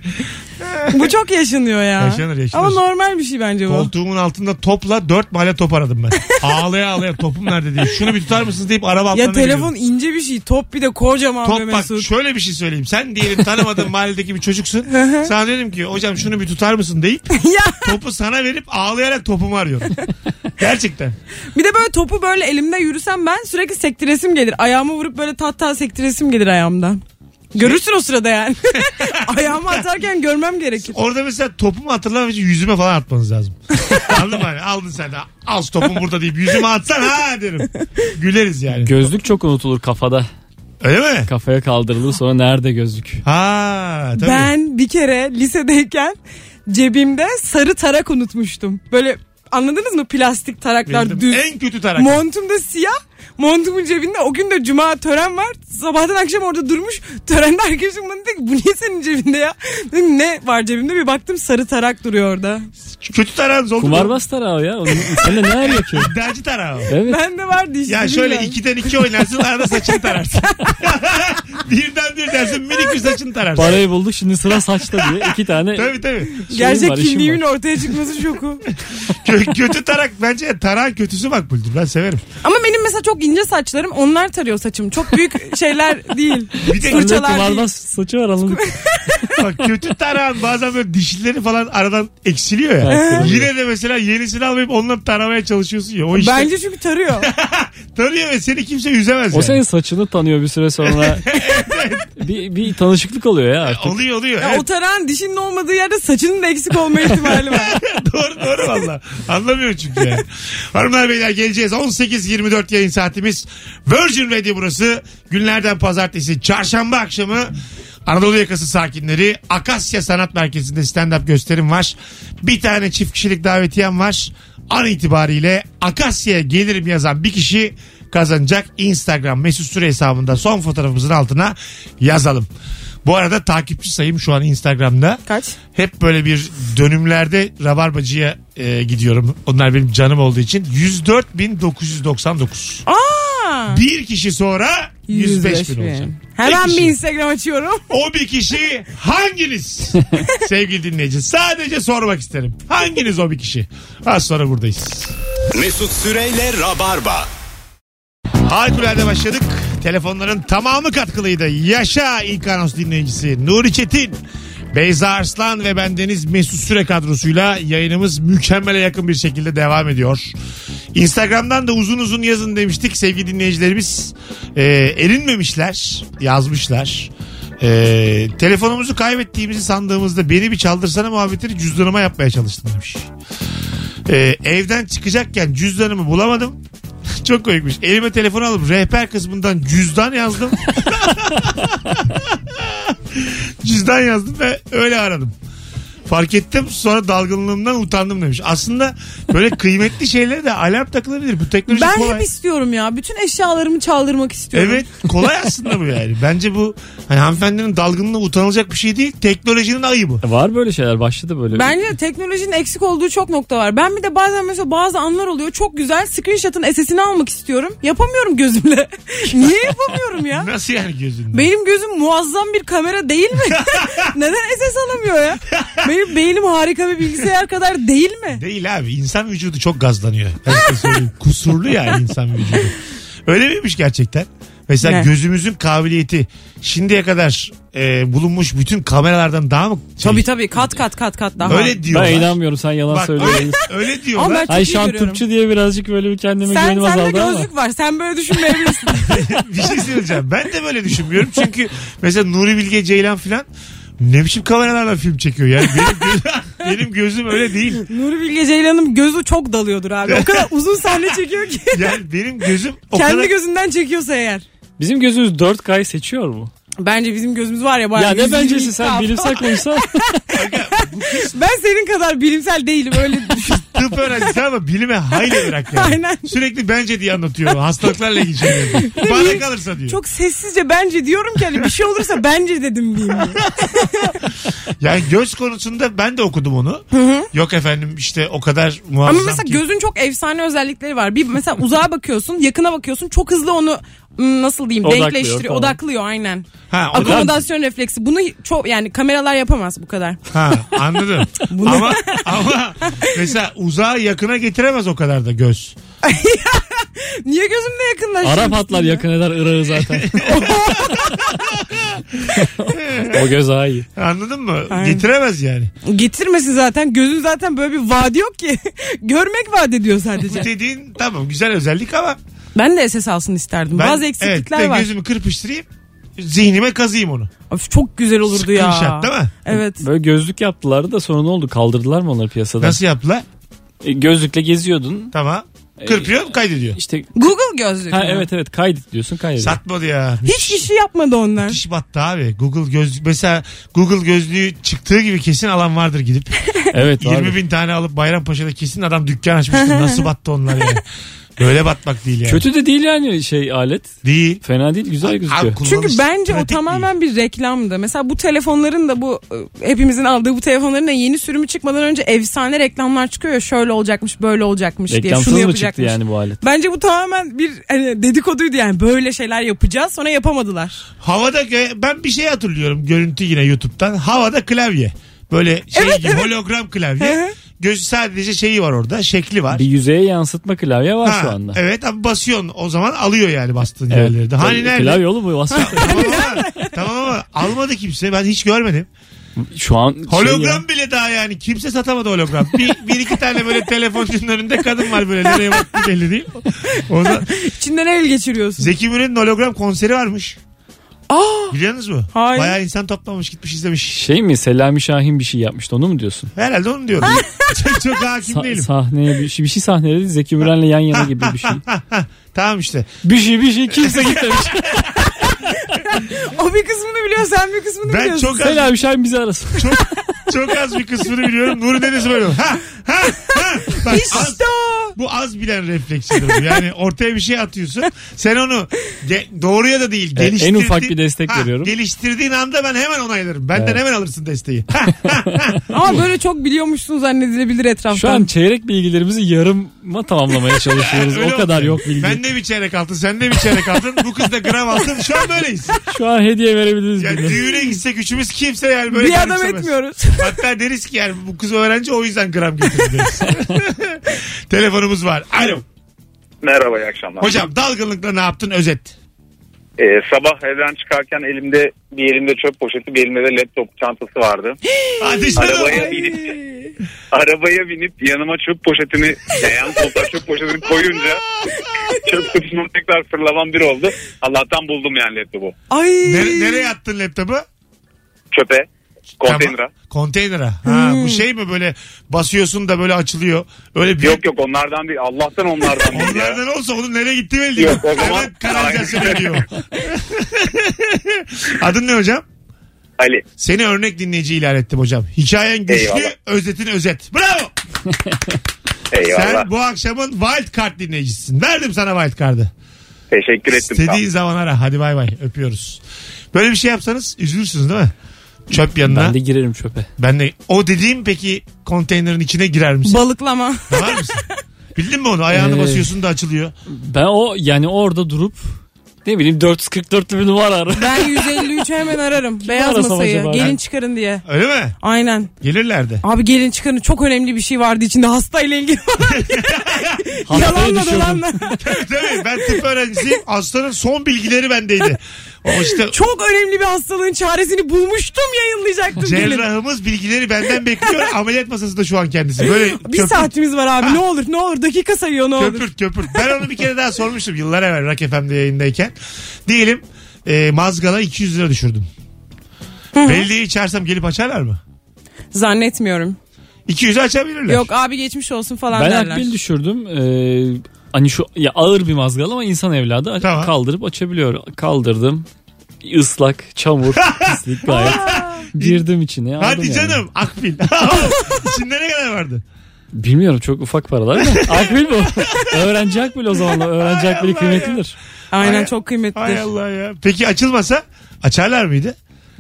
S4: Bu çok yaşanıyor ya.
S2: Yaşanır, yaşanır.
S4: Ama normal bir şey bence bu.
S2: Koltuğumun altında topla dört mahalle top aradım ben. Ağlaya ağlaya topum nerede diye. Şunu bir tutar mısınız deyip araba altlarına
S4: Ya telefon
S2: giriyorum.
S4: ince bir şey. Top bir de kocaman be
S2: Top bak
S4: Mesut.
S2: şöyle bir şey söyleyeyim. Sen diyelim tanımadığın mahalledeki bir çocuksun. Sana dedim ki hocam şunu bir tutar mısın deyip [laughs] topu sana verip ağlayarak topumu arıyorum. Gerçekten.
S4: bir de böyle topu böyle elimde yürüsem ben sürekli sektiresim gelir. Ayağımı vurup böyle tat tat sektiresim gelir ayağımdan. Görürsün o sırada yani. [laughs] Ayağımı atarken görmem gerekir.
S2: Orada mesela topumu hatırlamak için yüzüme falan atmanız lazım. Anladın mı? Hani aldın sen de al topum burada deyip yüzüme atsan ha derim. Güleriz yani.
S3: Gözlük çok unutulur kafada.
S2: Öyle mi?
S3: Kafaya kaldırılır sonra nerede gözlük?
S2: Ha tabii.
S4: Ben bir kere lisedeyken cebimde sarı tarak unutmuştum. Böyle anladınız mı plastik taraklar
S2: Bildim.
S4: düz.
S2: En kötü tarak.
S4: Montum da siyah. Montumun cebinde o gün de cuma tören var. Sabahtan akşam orada durmuş. Törende arkadaşım bana dedi ki bu niye senin cebinde ya? Dedim, ne var cebimde bir baktım sarı tarak duruyor orada.
S2: kötü tarağınız oldu mu?
S3: Kumarbaz tarağı ya. Onun, sen de ne arıyor ki?
S2: İddiacı tarağı o.
S3: Evet.
S4: Bende vardı işte.
S2: Ya şöyle
S4: bilmiyorum.
S2: ikiden iki oynarsın arada saçını tararsın. [laughs] Birden bir dersin minik bir saçını tararsın.
S3: Parayı bulduk şimdi sıra saçta diye iki tane
S2: Tabii tabii.
S3: şeyim
S4: Gerçek
S3: var, işim
S4: kimliğimin
S3: var.
S4: ortaya çıkması şoku.
S2: Kö- kötü tarak bence tarağın kötüsü makbuldür. Ben severim.
S4: Ama benim mesela çok ince saçlarım onlar tarıyor saçım. Çok büyük şeyler değil.
S2: Bir de
S4: Fırçalar değil.
S3: saçı var anladık. [laughs]
S2: bak kötü tarağın bazen böyle dişleri falan aradan eksiliyor ya. Yine de mesela yenisini almayıp onunla taramaya çalışıyorsun ya. O işte
S4: Bence çünkü tarıyor. [laughs]
S2: tarıyor ve seni kimse üzemez
S3: O
S2: yani.
S3: senin saçını tanıyor bir süre sonra. [laughs] bir, bir tanışıklık oluyor ya artık.
S2: Oluyor oluyor.
S4: Ya
S2: Evet.
S4: O tarağın dişinin olmadığı yerde saçının da eksik olma ihtimali var. [laughs]
S2: doğru doğru valla. Anlamıyor çünkü yani. Hanımlar beyler geleceğiz. 18-24 yayın saatimiz. Virgin Radio burası. Günlerden pazartesi. Çarşamba akşamı Anadolu yakası sakinleri Akasya Sanat Merkezi'nde stand-up gösterim var. Bir tane çift kişilik davetiyem var. An itibariyle Akasya'ya gelirim yazan bir kişi kazanacak. Instagram mesut süre hesabında son fotoğrafımızın altına yazalım. Bu arada takipçi sayım şu an Instagram'da
S4: Kaç?
S2: hep böyle bir dönümlerde Rabarbacı'ya e, gidiyorum. Onlar benim canım olduğu için. 104.999.
S4: Aa!
S2: Bir kişi sonra 105 bin olacak.
S4: Hemen
S2: Bir
S4: bir. Instagram açıyorum.
S2: O bir kişi hanginiz? [laughs] Sevgili dinleyici. Sadece sormak isterim. Hanginiz o bir kişi? Az sonra buradayız.
S1: Mesut Süreyle Rabarba.
S2: Harikulade başladık. Telefonların tamamı katkılıydı. Yaşa ilk anons dinleyicisi Nuri Çetin. Beyza Arslan ve bendeniz Mesut Süre kadrosuyla yayınımız mükemmele yakın bir şekilde devam ediyor. Instagram'dan da uzun uzun yazın demiştik sevgili dinleyicilerimiz. Ee, erinmemişler, yazmışlar. Ee, telefonumuzu kaybettiğimizi sandığımızda beni bir çaldırsana muhabbetini cüzdanıma yapmaya çalıştım demiş. Ee, evden çıkacakken cüzdanımı bulamadım. [laughs] Çok koymuş. Elime telefon alıp rehber kısmından cüzdan yazdım. [laughs] cüzdan yazdım ve öyle aradım. Fark ettim sonra dalgınlığımdan utandım demiş. Aslında böyle kıymetli şeylere de alarm takılabilir. Bu teknoloji
S4: Ben
S2: kolay.
S4: hep istiyorum ya. Bütün eşyalarımı çaldırmak istiyorum.
S2: Evet kolay [laughs] aslında bu yani. Bence bu hani hanımefendinin dalgınlığı utanılacak bir şey değil. Teknolojinin ayıbı.
S3: Var böyle şeyler başladı böyle.
S4: Bence teknolojinin eksik olduğu çok nokta var. Ben bir de bazen mesela bazı anlar oluyor. Çok güzel screenshot'ın SS'ini almak istiyorum. Yapamıyorum gözümle. [laughs] Niye yapamıyorum ya?
S2: Nasıl yani gözünde?
S4: Benim gözüm muazzam bir kamera değil mi? [laughs] Neden SS alamıyor ya? Benim beynim harika bir bilgisayar kadar değil mi?
S2: Değil abi. İnsan vücudu çok gazlanıyor. [laughs] Kusurlu yani insan vücudu. Öyle miymiş gerçekten? Mesela
S4: Ne?
S2: gözümüzün kabiliyeti şimdiye kadar e, bulunmuş bütün kameralardan daha mı? şey?
S4: Tabii tabii kat kat kat kat daha.
S2: Öyle diyorlar.
S3: Ben inanmıyorum sen yalan
S2: Bak
S3: söylüyorsun. [laughs]
S2: öyle,
S4: Ama
S2: diyorlar.
S4: ben çok
S3: Ay
S4: iyi görüyorum.
S3: diye birazcık böyle bir kendime
S4: Sen,
S3: güvenim
S4: sende
S3: azaldı ama.
S4: gözlük var. Sen böyle düşünmeyebilirsin. [laughs]
S2: bir şey söyleyeceğim. Ben de böyle düşünmüyorum. Çünkü mesela Nuri Bilge Ceylan falan ne biçim kameralarla film çekiyor yani. Benim, gözüm, benim gözüm öyle değil.
S4: Nuri Bilge Ceylan'ın gözü çok dalıyordur abi. O kadar uzun sahne çekiyor ki. [laughs]
S2: Yani benim gözüm o
S4: Kendi
S2: kadar...
S4: gözünden çekiyorsa eğer.
S3: Bizim gözümüz 4K seçiyor mu?
S4: Bence bizim gözümüz var ya.
S3: Ya ne
S4: 120
S3: bencesi sen bilimsel konuşsan. [laughs]
S4: Ben senin kadar bilimsel değilim öyle düşün. [laughs]
S2: Tıp öğrencisi ama bilime hayli bırak yani.
S4: Aynen.
S2: Sürekli bence diye anlatıyor. Hastalıklarla ilgili şeyler. [laughs] Bana kalırsa diyor.
S4: Çok sessizce bence diyorum ki hani bir şey olursa bence dedim diyeyim. diye. [laughs]
S2: Yani göz konusunda ben de okudum onu. Yok efendim işte o kadar muazzam
S4: Ama mesela
S2: ki.
S4: gözün çok efsane özellikleri var. Bir mesela uzağa bakıyorsun, yakına bakıyorsun. Çok hızlı onu nasıl diyeyim
S3: Odaklıyor
S4: denkleştiriyor,
S3: falan.
S4: odaklıyor aynen.
S2: Ha, o da-
S4: Akomodasyon refleksi. Bunu çok yani kameralar yapamaz bu kadar.
S2: Ha, anladım. [laughs] ama ama mesela uzağa yakına getiremez o kadar da göz. [laughs]
S4: Niye gözümle yakınlaşıyorsun?
S3: Arap hatlar yakın eder Irak'ı zaten. [laughs] o göz daha iyi.
S2: Anladın mı?
S4: Aynen.
S2: Getiremez yani.
S4: Getirmesin zaten. Gözün zaten böyle bir vaadi yok ki. Görmek vaat ediyor
S2: Bu
S4: sadece.
S2: dediğin tamam güzel özellik ama
S4: ben de SS alsın isterdim.
S2: ben
S4: Bazı eksiklikler
S2: evet,
S4: var.
S2: gözümü kırpıştırayım zihnime kazıyım onu.
S4: Of, çok güzel olurdu ya.
S2: Screenshot değil mi?
S4: Evet.
S3: Böyle gözlük yaptılar da sonra ne oldu? Kaldırdılar mı onları piyasadan?
S2: Nasıl yaptılar?
S3: E, gözlükle geziyordun.
S2: Tamam. Kırpıyor kaydediyor.
S3: İşte
S4: Google gözlük.
S3: ha evet evet kaydet diyorsun kaydediyor.
S2: Satmadı ya.
S4: Hiç kişi yapmadı onlar.
S2: Müthiş battı abi. Google gözlük mesela Google gözlüğü çıktığı gibi kesin alan vardır gidip.
S3: Evet [laughs]
S2: 20
S3: abi.
S2: bin tane alıp Bayrampaşa'da kesin adam dükkan açmıştır. [laughs] Nasıl battı onlar yani. Böyle batmak değil yani.
S3: Kötü de değil yani şey alet.
S2: Değil.
S3: Fena değil güzel gözüküyor.
S2: kullanış
S4: Çünkü bence o tamamen bir reklamdı. Mesela bu telefonların da bu hepimizin aldığı bu telefonların da yeni sürümü çıkmadan önce efsane reklamlar çıkıyor ya şöyle olacakmış böyle olacakmış diye
S3: Reklamsız
S4: şunu
S3: mı çıktı
S4: yapacakmış.
S3: yani bu alet?
S4: Bence bu tamamen bir hani, dedikoduydu yani böyle şeyler yapacağız sonra yapamadılar.
S2: Havada gö- ben bir şey hatırlıyorum görüntü yine YouTube'dan. Havada klavye. Böyle şey
S4: Evet,
S2: gibi
S4: evet.
S2: hologram klavye.
S4: Hı.
S2: Gözü sadece şeyi var orada. Şekli var.
S3: Bir yüzeye yansıtma klavye var
S2: Ha,
S3: şu anda.
S2: Evet ama basıyorsun o zaman alıyor yani bastığın
S3: Evet.
S2: yerleri de. Hani nerede?
S3: Klavye oğlum bu aslında.
S2: tamam ama, tamam ama almadı kimse. Ben hiç görmedim.
S3: şu an şey
S2: Hologram
S3: ya,
S2: bile daha yani. Kimse satamadı hologram. Bir, bir iki tane böyle telefonun [laughs] önünde kadın var böyle. Nereye baktı belli değil. O zaman [laughs]
S4: İçinden el geçiriyorsun.
S2: Zeki Müren'in hologram konseri varmış.
S4: Aa,
S2: Biliyorsunuz mu?
S4: Hayır.
S2: Bayağı insan toplamış gitmiş izlemiş.
S3: şey mi Selami Şahin bir şey yapmıştı onu mu diyorsun?
S2: Herhalde onu diyorum. [laughs] çok, çok hakim
S3: Sa-
S2: değilim.
S3: sahneye bir şey, bir şey sahneledi Zeki Müren'le yan yana gibi bir şey. [laughs]
S2: tamam işte.
S3: Bir şey bir şey kimse [laughs] gitmemiş.
S4: O bir kısmını biliyor sen bir kısmını
S2: Ben
S4: biliyorsun.
S2: çok az,
S3: Selami Şahin bizi arasın.
S2: çok, çok az bir kısmını biliyorum. Nuri dedesi böyle. Ha ha ha. Bak, az-
S4: İşte o.
S2: bu az bilen refleksidir. bu. Yani ortaya bir şey atıyorsun. Sen onu ge- doğruya da değil
S3: E, en
S2: geliştirdiğin.
S3: ufak bir destek veriyorum.
S2: Geliştirdiğin anda ben hemen onaylarım. Benden
S3: Evet.
S2: hemen alırsın desteği. Ha,
S4: Ama böyle çok biliyormuşsun zannedilebilir etraftan.
S3: Şu an çeyrek bilgilerimizi yarıma tamamlamaya çalışıyoruz. [laughs] o kadar yok bilgi.
S2: Ben de bir çeyrek altın, sen de bir çeyrek altın. Bu kız da gram altın. Şu an böyleyiz.
S3: Şu an hediye verebiliriz.
S2: Yani
S3: birine.
S2: düğüne gitsek üçümüz kimse yani böyle
S4: bir adam etmiyoruz. [laughs]
S2: Hatta deriz ki yani bu kız öğrenci o yüzden gram getirdi. [laughs] Telefonumuz var. Alo.
S9: Merhaba iyi akşamlar.
S2: Hocam dalgınlıkla ne yaptın özet.
S9: Ee, sabah evden çıkarken elimde bir elimde çöp poşeti bir elimde de laptop çantası vardı. [gasps]
S2: Hadi canım.
S9: Arabaya binip arabaya binip yanıma çöp poşetini yan koltuğa çöp poşetini koyunca [laughs] çöp kutusuna tekrar fırlamam bir oldu. Allah'tan buldum yani laptopu.
S4: Ay.
S2: Nere- nereye attın laptopu?
S9: Çöpe, konteynere.
S2: Tamam. Konteynere. Ha, bu şey mi böyle basıyorsun da böyle açılıyor. Öyle bir
S9: Yok yok onlardan değil. Allah'tan onlardan değil ya.
S2: Onlardan olsa onun nereye gitti belli değil.
S9: Yok, o zaman-
S2: Hemen kanalizasyon ediyor. [laughs] Adın ne hocam?
S9: Ali.
S2: Seni örnek dinleyici ilan ettim hocam. Hikayen güçlü,
S9: Eyvallah.
S2: özetin özet. Bravo.
S9: Eyvallah.
S2: Sen bu akşamın wild card dinleyicisisin. Verdim sana wild card'ı.
S9: Teşekkür ettim.
S2: İstediğin
S9: Tamam.
S2: zaman ara. Hadi bay bay. Öpüyoruz. Böyle bir şey yapsanız üzülürsünüz değil mi? Çöp yanına.
S3: Ben de girerim çöpe.
S2: Ben de o dediğim peki konteynerin içine girer misin?
S4: Balıklama.
S2: Var mısın? Bildin mi onu? Ayağını
S3: Ee,
S2: basıyorsun da açılıyor.
S3: Ben o yani orada durup ne bileyim 444'lü bir numara ararım.
S4: Ben 153 hemen ararım. Beyaz
S3: arasam
S4: masayı.
S3: acaba?
S4: Gelin çıkarın diye.
S2: Öyle mi?
S4: Aynen.
S2: Gelirlerdi.
S4: Abi gelin çıkarın çok önemli bir şey vardı içinde hastayla ilgili [laughs] falan.
S3: Hastaya
S4: Yalanla
S3: düşüyordum.
S4: dolanla. [laughs]
S2: Tabii ben tıp öğrencisiyim. Hastanın son bilgileri bendeydi. O işte
S4: Çok önemli bir hastalığın çaresini bulmuştum yayınlayacaktım gelin.
S2: cerrahımız bilgileri benden bekliyor. [laughs] Ameliyat masasında şu an kendisi. Böyle
S4: Bir
S2: köpürt,
S4: saatimiz var abi ne olur ne olur dakika sayıyor ne olur.
S2: köpürt köpürt. Ben onu bir kere daha sormuştum yıllar evvel Rock FM'de yayındayken. Diyelim e, mazgala 200 lira düşürdüm. Belediyeyi çağırsam gelip açarlar mı?
S4: Zannetmiyorum.
S2: 200'ü açabilirler.
S4: Yok abi geçmiş olsun falan
S3: Ben
S4: derler.
S3: akbil düşürdüm. Ee, hani şu ya ağır bir mazgal ama insan evladı
S2: Tamam.
S3: kaldırıp açabiliyor. Kaldırdım. Islak, çamur, [laughs] pislik gayet. Girdim içine aldım
S2: Hadi
S3: yani.
S2: canım akbil. [laughs] İçinde ne kadar vardı?
S3: Bilmiyorum çok ufak paralar da. [laughs] Akbil bu. Öğrenci akbil o zaman. Öğrenci
S2: Hay
S3: akbili
S2: Allah
S3: kıymetlidir.
S4: Aynen
S2: Hay-
S4: çok kıymetli.
S2: Hay Allah ya. Peki açılmasa açarlar mıydı?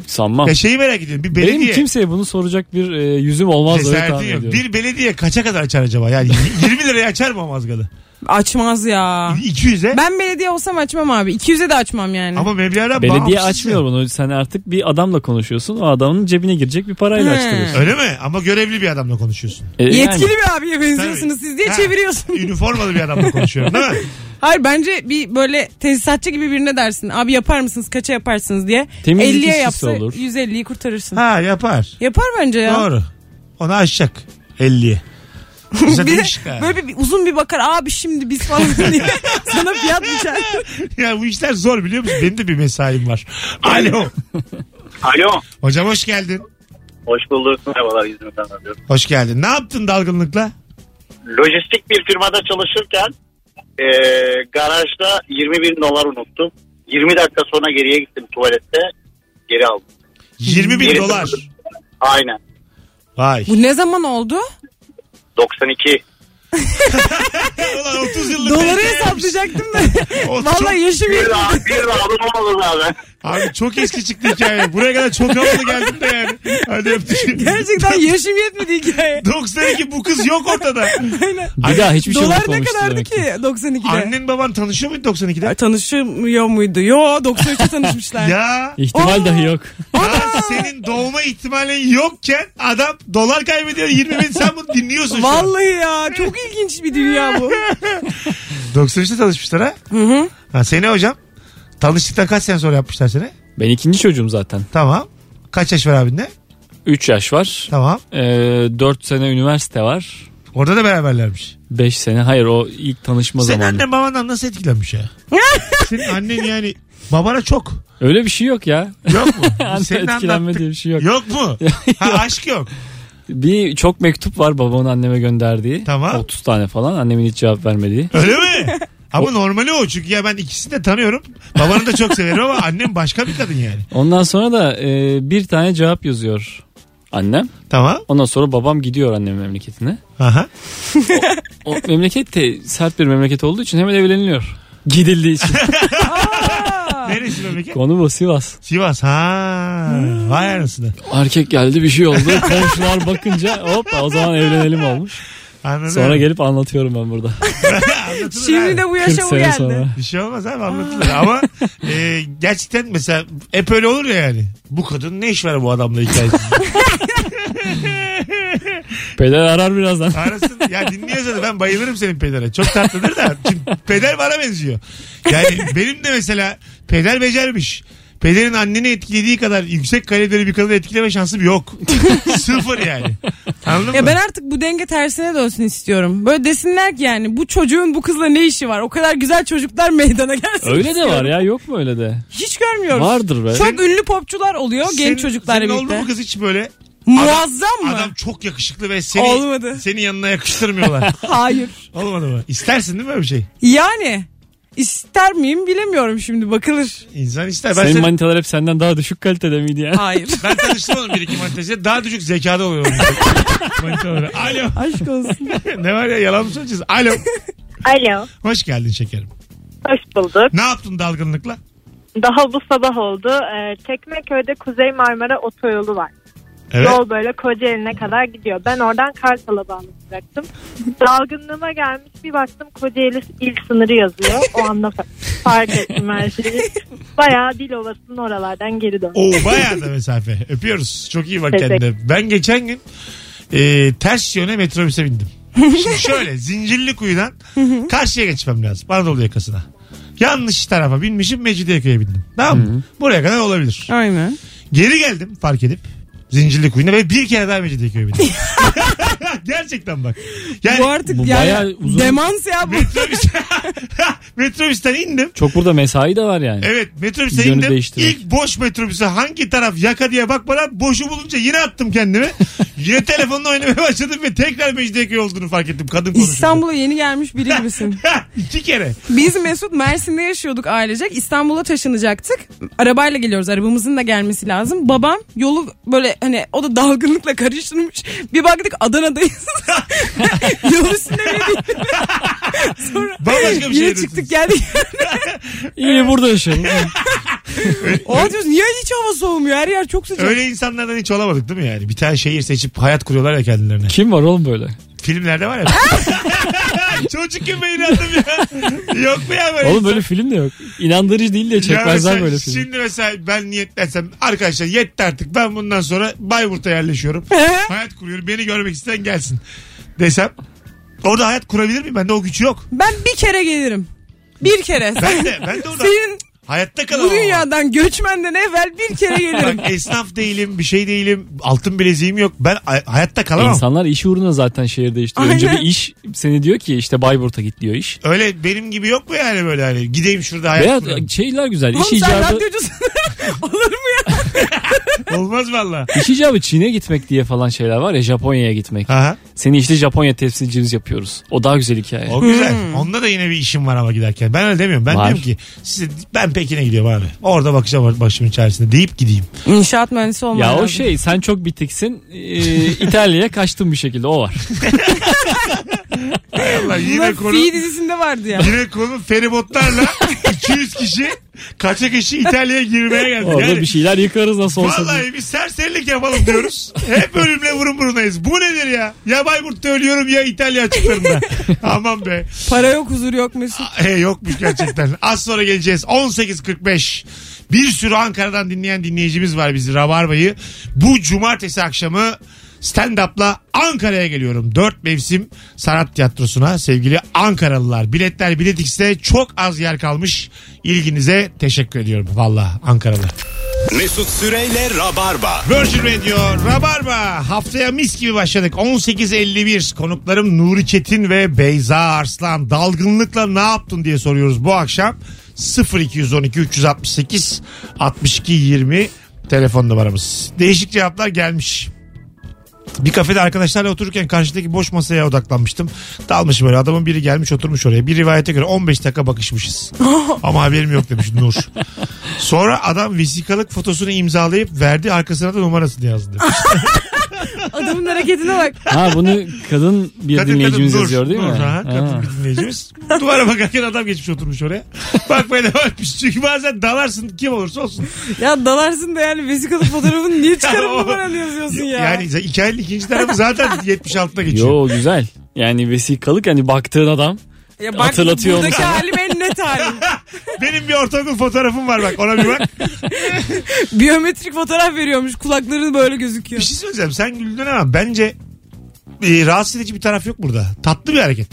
S3: Sanmam.
S2: Ya şeyi merak ediyorum. Bir
S3: Benim
S2: belediye
S3: kimseye bunu soracak bir e, yüzüm olmaz öyle
S2: cesaretin
S3: tahmin
S2: yok.
S3: ediyorum.
S2: Bir belediye kaça kadar açar acaba? Yani 20 liraya açar mı o mazgalı?
S4: Açmaz ya.
S2: 200'e.
S4: Ben belediye olsam açmam abi. 200'e de açmam yani.
S2: Ama meblağdan
S3: Belediye
S2: bağımsız
S3: açmıyor
S2: ya.
S3: bunu. Sen artık bir adamla konuşuyorsun. O adamın cebine girecek bir parayla
S4: He.
S3: açtırıyorsun.
S2: Öyle mi? Ama görevli bir adamla konuşuyorsun.
S3: E, yani.
S4: Yetkili bir abiye benziyorsunuz
S2: Tabii.
S4: siz diye
S2: Ha,
S4: çeviriyorsun. [laughs]
S2: Üniformalı bir adamla konuşuyorum değil mi? [laughs]
S4: Hayır bence bir böyle tesisatçı gibi birine dersin. Abi yapar mısınız kaça yaparsınız diye.
S3: Temizlik
S4: 50'ye
S3: işçisi
S4: yapsa
S3: olur.
S4: 150'yi kurtarırsın.
S2: Ha yapar.
S4: Yapar bence ya.
S2: Doğru. Onu aşacak. 50'ye. Güzel
S4: Bir de
S2: demiş ha.
S4: böyle bir, uzun bir bakar abi şimdi biz falan [laughs] diye sana fiyat biçer. [laughs]
S2: Ya bu işler zor biliyor musun? Benim de bir mesaim var. Alo.
S9: Alo.
S2: Hocam hoş geldin.
S9: Hoş bulduk. Merhabalar İzmir'den arıyorum.
S2: Hoş geldin. Ne yaptın dalgınlıkla?
S9: Lojistik bir firmada çalışırken e, garajda 20 bin dolar unuttum. 20 dakika sonra geriye gittim tuvalette. Geri aldım.
S2: 20 bin
S9: Geri
S2: dolar.
S9: Aynen.
S2: Vay.
S4: Bu ne zaman oldu?
S9: 92. [laughs]
S2: Ulan 30 yıllık
S4: Doları hesaplayacaktım da. Vallahi yaşım
S9: Bir
S4: yetmedi.
S9: daha, bir daha aldım abi.
S2: Abi çok eski çıktı hikaye. Buraya kadar çok havalı geldim de yani. Hadi öptük.
S4: Gerçekten yaşım yetmedi hikaye.
S2: 92 bu kız yok ortada.
S3: Bir daha hiçbir şey
S4: Dolar ne kadardı
S3: demek
S4: ki 92'de?
S2: Annen baban tanışıyor muydu 92'de?
S4: Tanışmıyor muydu? Yo 93'te tanışmışlar.
S2: Ya,
S3: İhtimal
S4: Aa!
S3: dahi yok.
S2: ya senin doğma ihtimalin yokken adam dolar kaybediyor 20 bin sen bunu dinliyorsun şu an.
S4: Vallahi ya çok ilginç bir dünya bu.
S2: 93'te tanışmışlar ha?
S4: Hı hı.
S2: ha seni hocam? Tanıştıktan kaç sene sonra yapmışlar seni?
S3: Ben ikinci çocuğum zaten.
S2: Tamam. Kaç yaş var abinde?
S3: 3 yaş var.
S2: Tamam.
S3: Ee, 4 sene üniversite var.
S2: Orada da beraberlermiş.
S3: 5 sene. Hayır o ilk tanışma
S2: Senin
S3: zamanı.
S2: annen babandan nasıl etkilenmiş ya? [laughs] Senin annen yani babana çok.
S3: Öyle bir şey yok ya.
S2: Yok mu? [laughs] Senin
S3: etkilenme diye bir şey yok.
S2: Yok mu? [laughs] ha, aşk yok.
S3: Bir çok mektup var babamın anneme gönderdiği.
S2: Tamam.
S3: 30 tane falan annemin hiç cevap vermediği.
S2: Öyle mi? Ama normali o çünkü ya ben ikisini de tanıyorum. Babanı da çok severim ama annem başka bir kadın yani.
S3: Ondan sonra da e, bir tane cevap yazıyor annem.
S2: Tamam.
S3: Ondan sonra babam gidiyor annemin memleketine.
S2: Aha.
S3: O memleket de sert bir memleket olduğu için hemen evleniliyor. Gidildiği için. [laughs]
S2: Neresi memleket?
S3: Konu bu Sivas.
S2: Sivas. Ha. Vay anasını.
S3: Erkek geldi bir şey oldu. Komşular bakınca hop o zaman evlenelim olmuş.
S2: Anladım.
S3: Sonra gelip anlatıyorum ben burada.
S2: Anlatılır
S4: Şimdi de bu
S3: 40
S4: yaşa bu geldi.
S3: sonra.
S2: Bir şey olmaz abi anlatılır. Ama e, gerçekten mesela hep öyle olur ya yani. Bu kadın ne iş var bu adamla hikayesi. [laughs]
S3: Peder arar birazdan.
S2: Arasın. Ya dinliyorsa da ben bayılırım senin pedere. Çok tatlıdır da. Şimdi peder bana benziyor. Yani benim de mesela peder becermiş. Pederin anneni etkilediği kadar yüksek kalibreli bir kadını etkileme şansım yok. [laughs] Sıfır yani. Anladın
S4: Ya
S2: mı?
S4: ben artık bu denge tersine dönsün istiyorum. Böyle desinler ki yani bu çocuğun bu kızla ne işi var? O kadar güzel çocuklar meydana gelsin.
S3: Öyle de
S4: istiyorum.
S3: var ya yok mu öyle de?
S4: Hiç görmüyoruz.
S3: Vardır be.
S4: Çok ünlü popçular oluyor
S2: Senin-
S4: genç çocuklarla
S2: senin oldu
S4: birlikte.
S2: mu kız hiç böyle?
S4: Muazzam mı?
S2: Adam çok yakışıklı ve seni,
S4: Olmadı.
S2: seni yanına yakıştırmıyorlar. [laughs]
S4: Hayır.
S2: Olmadı mı? İstersin değil mi öyle bir şey?
S4: Yani ister miyim bilemiyorum şimdi bakılır.
S2: İnsan ister. Ben,
S3: Senin
S2: seni-
S3: manitalar hep senden daha düşük kalitede miydi ya?
S4: Hayır.
S2: ben tanıştım onun bir iki manitesiyle. Daha düşük zekada oluyor. onun. [laughs] Manitaları. Alo.
S4: Aşk olsun. [laughs]
S2: ne var ya yalan mı söyleyeceğiz? Alo.
S10: Alo.
S2: Hoş geldin şekerim.
S10: Hoş bulduk.
S2: Ne yaptın dalgınlıkla?
S10: Daha bu sabah oldu. Ee, Çekmeköy'de Kuzey Marmara otoyolu var.
S2: Evet.
S10: Yol böyle Kocaeli'ne kadar gidiyor. Ben oradan Kartal'a bağlanacaktım. Dalgınlığıma gelmiş bir baktım Kocaeli il sınırı yazıyor. O anda fa- fark ettim her şeyi. Bayağı Dilovası'nın oralardan geri döndüm.
S2: Oo bayağı da mesafe. Öpüyoruz. Çok iyi bak
S10: Teşekkür.
S2: kendine. Ben geçen gün e, ters yöne metrobüse bindim. Şimdi şöyle Zincirlikuyu'dan karşıya geçmem lazım. Anadolu yakasına. Yanlış tarafa binmişim Mecidiyeköy'e bindim. Tamam mı? Buraya kadar olabilir.
S4: Aynen.
S2: Geri geldim fark edip Zincirlikuyu'na ve bir kere daha Mecidiyeköy'e bindim. [laughs] Gerçekten bak. Yani
S4: bu artık
S3: bu
S4: yani
S3: bayağı uzun-
S4: demans ya bu.
S2: metrobüs [laughs] Metrobüsten indim.
S3: Çok burada mesai de var yani.
S2: Evet metrobüse
S3: Yönü
S2: indim. İlk boş metrobüse hangi taraf yaka diye bakmadan boşu bulunca yine attım kendimi. [laughs] yine telefonla oynamaya başladım ve tekrar Mecidiyeköy olduğunu fark ettim. Kadın konuşuyor.
S4: İstanbul'a yeni gelmiş biri gibisin. [laughs]
S2: İki kere.
S4: Biz Mesut Mersin'de yaşıyorduk ailecek. İstanbul'a taşınacaktık. Arabayla geliyoruz. Arabamızın da gelmesi lazım. Babam yolu böyle hani o da dalgınlıkla karıştırmış. Bir baktık Adana'dayız. [laughs] Yol üstünde bile değil. [laughs] Sonra
S2: Bambaşka bir
S4: yine
S2: şehirdesiniz.
S4: çıktık geldik. [laughs]
S3: İyi burada yaşıyorum.
S4: O diyoruz niye hiç hava soğumuyor? Her yer çok sıcak.
S2: Öyle insanlardan hiç olamadık değil mi yani? Bir tane şehir seçip hayat kuruyorlar ya kendilerine.
S3: Kim var oğlum böyle?
S2: Filmlerde var ya. [laughs] Çocukken ben inandım ya. Yok mu ya böyle
S3: Oğlum
S2: insan?
S3: böyle film de yok. İnandırıcı değil
S2: Ya
S3: çekmezler
S2: mesela
S3: böyle film.
S2: Şimdi mesela ben niyetlersem arkadaşlar yetti artık ben bundan sonra Bayburt'a yerleşiyorum. hayat kuruyorum beni görmek isteyen gelsin desem. Orada hayat kurabilir miyim? Bende o güç yok.
S4: Ben bir kere gelirim. Bir kere.
S2: Ben de, ben de orada
S4: Senin
S2: hayatta kalamam.
S4: bu
S2: ama.
S4: dünyadan göçmenden evvel bir kere gelirim.
S2: Bak esnaf değilim bir şey değilim altın bileziğim yok. Ben hay- hayatta kalamam.
S3: İnsanlar iş uğruna zaten şehir değiştiriyor. Önce
S4: Aynen.
S3: bir iş seni diyor ki işte Bayburt'a git diyor iş.
S2: Öyle benim gibi yok mu yani böyle hani gideyim şurada hayat
S3: Veya
S2: kurayım.
S3: şeyler güzel.
S4: Oğlum
S3: İş
S4: sen
S3: icabı,
S4: radyocusun. [laughs] Olur mu ya? [laughs]
S2: Olmaz valla.
S3: iş icabı Çin'e gitmek diye falan şeyler var ya Japonya'ya gitmek.
S2: Aha,
S3: Seni işte Japonya temsilcimiz yapıyoruz. O daha güzel hikaye.
S2: o güzel. Onda da yine bir işim var ama giderken. Ben öyle demiyorum. Ben
S3: Var.
S2: diyorum ki size, ben Pekin'e gidiyorum abi. Orada bakacağım başımın içerisinde deyip gideyim.
S4: İnşaat mühendisi olman
S3: Ya o
S4: lazım.
S3: şey sen çok bitiksin. Ee, İtalya'ya kaçtın bir şekilde o var. [laughs]
S2: Allah, yine
S4: Bunlar
S2: konu,
S4: Fi dizisinde vardı ya.
S2: yine konu feribotlarla [laughs] 200 kişi kaçak kişi İtalya'ya girmeye geldi.
S3: Orada
S2: Yani,
S3: bir şeyler yıkarız nasıl olsa. diye.
S2: Vallahi bir serserilik yapalım diyoruz. Hep ölümle burun burunayız. Bu nedir ya? Ya Bayburt'ta ölüyorum ya İtalya açıklarında. [laughs] Aman be.
S4: Para yok huzur yok Mesut.
S2: E, yokmuş gerçekten. Az sonra geleceğiz. 18.45. Bir sürü Ankara'dan dinleyen dinleyicimiz var bizi Rabarba'yı. Bu cumartesi akşamı stand-up'la Ankara'ya geliyorum. Dört mevsim sanat tiyatrosuna sevgili Ankaralılar. Biletler Bilet X'te çok az yer kalmış. İlginize teşekkür ediyorum. Valla Ankaralı.
S1: Mesut Süreyle Rabarba.
S2: Virgin Radio Rabarba haftaya mis gibi başladık 18.51 konuklarım Nuri Çetin ve Beyza Arslan dalgınlıkla ne yaptın diye soruyoruz bu akşam 0212 368 62 20 telefon numaramız değişik cevaplar gelmiş bir kafede arkadaşlarla otururken karşıdaki boş masaya odaklanmıştım. Dalmışım böyle adamın biri gelmiş oturmuş oraya. Bir rivayete göre 15 dakika bakışmışız. [laughs] Ama haberim yok demiş Nur. Sonra adam vesikalık fotosunu imzalayıp verdi arkasına da numarasını yazdı. [laughs]
S4: Adamın hareketine bak.
S3: Ha bunu kadın bir
S2: Kadın
S3: dinleyicimiz
S2: kadın,
S3: yazıyor değil mi?
S2: Nur, ha,
S3: Ha.
S2: kadın bir dinleyicimiz. Duvara bakarken adam geçmiş oturmuş oraya. Bakmaya devam etmiş. Çünkü bazen dalarsın kim olursa olsun.
S4: Ya dalarsın da yani vesikalı fotoğrafını niye [laughs] çıkarıp numaranı yazıyorsun ya?
S2: Yani hikayenin ikinci tarafı zaten [laughs] 76'da geçiyor.
S3: Yo güzel. Yani vesikalık hani baktığın adam
S4: ya bak,
S3: hatırlatıyor onu
S4: buradaki
S3: sana.
S4: halim halim. [laughs]
S2: Benim bir ortaokul fotoğrafım var bak ona bir bak. [laughs]
S4: Biyometrik fotoğraf veriyormuş kulakların böyle gözüküyor.
S2: Bir şey söyleyeceğim sen güldün ama bence e, rahatsız edici bir taraf yok burada. Tatlı bir hareket.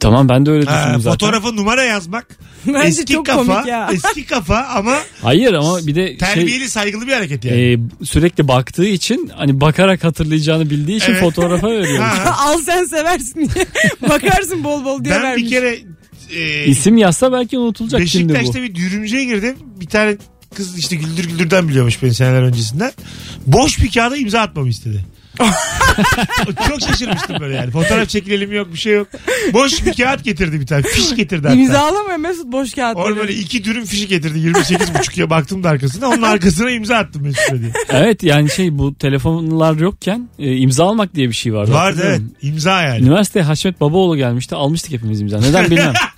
S3: tamam ben de öyle
S2: Ha,
S3: düşündüm zaten.
S2: fotoğrafa numara yazmak. [laughs]
S4: Bence
S2: eski
S4: çok
S2: kafa,
S4: komik ya.
S2: eski kafa ama
S3: Hayır ama bir de şey
S2: terbiyeli saygılı bir hareket yani.
S3: e, sürekli baktığı için hani bakarak hatırlayacağını bildiği için
S2: Evet.
S3: fotoğrafa veriyor.
S2: Ha.
S4: Al sen seversin diye. Bakarsın bol bol diye
S2: ben
S4: vermiş.
S2: bir kere e,
S3: İsim yazsa belki unutulacak şimdi bu.
S2: Beşiktaş'ta bir dürümcüye girdim. Bir tane kız işte Güldür Güldür'den biliyormuş beni seneler öncesinden. Boş bir kağıda imza atmamı istedi. [laughs] Çok şaşırmıştım böyle yani. Fotoğraf çekilelim yok bir şey yok. Boş bir kağıt getirdi bir tane. Fiş getirdi hatta.
S4: İmzalama Mesut boş kağıtları.
S2: Orada böyle iki dürüm fişi getirdi. 28,5 ya baktım da arkasına. Onun arkasına imza attım Mesut'a diye.
S3: Evet yani şey bu telefonlar yokken e, imza almak diye bir şey vardı.
S2: Vardı evet. İmza yani.
S3: Üniversiteye Haşmet Babaoğlu gelmişti. Almıştık hepimiz imza. Neden bilmem. [laughs]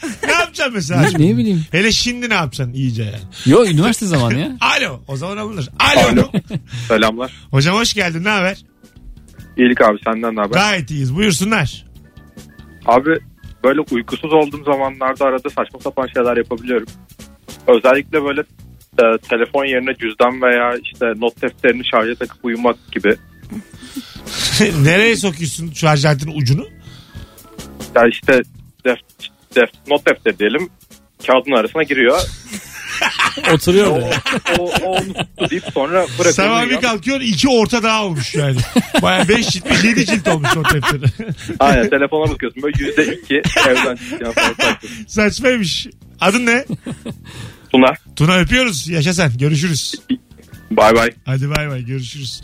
S2: ne yapacaksın mesela?
S3: ne, ne bileyim.
S2: Hele şimdi ne yapacaksın iyice yani.
S3: Yo üniversite zamanı ya. [laughs]
S2: Alo. O zaman alınır. Alo.
S9: Selamlar.
S2: Hocam hoş geldin. Ne haber?
S9: İyilik abi senden ne haber?
S2: Gayet iyiyiz. Buyursunlar.
S9: Abi böyle uykusuz olduğum zamanlarda arada saçma sapan şeyler yapabiliyorum. Özellikle böyle e, telefon yerine cüzdan veya işte not defterini şarja takıp uyumak gibi. [laughs]
S2: Nereye sokuyorsun şarj aletinin ucunu?
S9: Ya işte def, def, not defteri diyelim kağıdın arasına giriyor. [laughs]
S3: Oturuyor
S9: O, o, o onu tuttu deyip sonra bırakıyor.
S2: Sabah bir kalkıyorsun iki orta daha olmuş yani. Baya 5 cilt 7 cilt olmuş o defteri. [laughs]
S9: Aynen telefona bakıyorsun böyle yüzde iki evden çıkan falan saçma.
S2: Saçmaymış. Adın ne?
S9: Tuna.
S2: Tuna öpüyoruz. Yaşa sen. Görüşürüz.
S9: Bay bay.
S2: Hadi bay bay görüşürüz.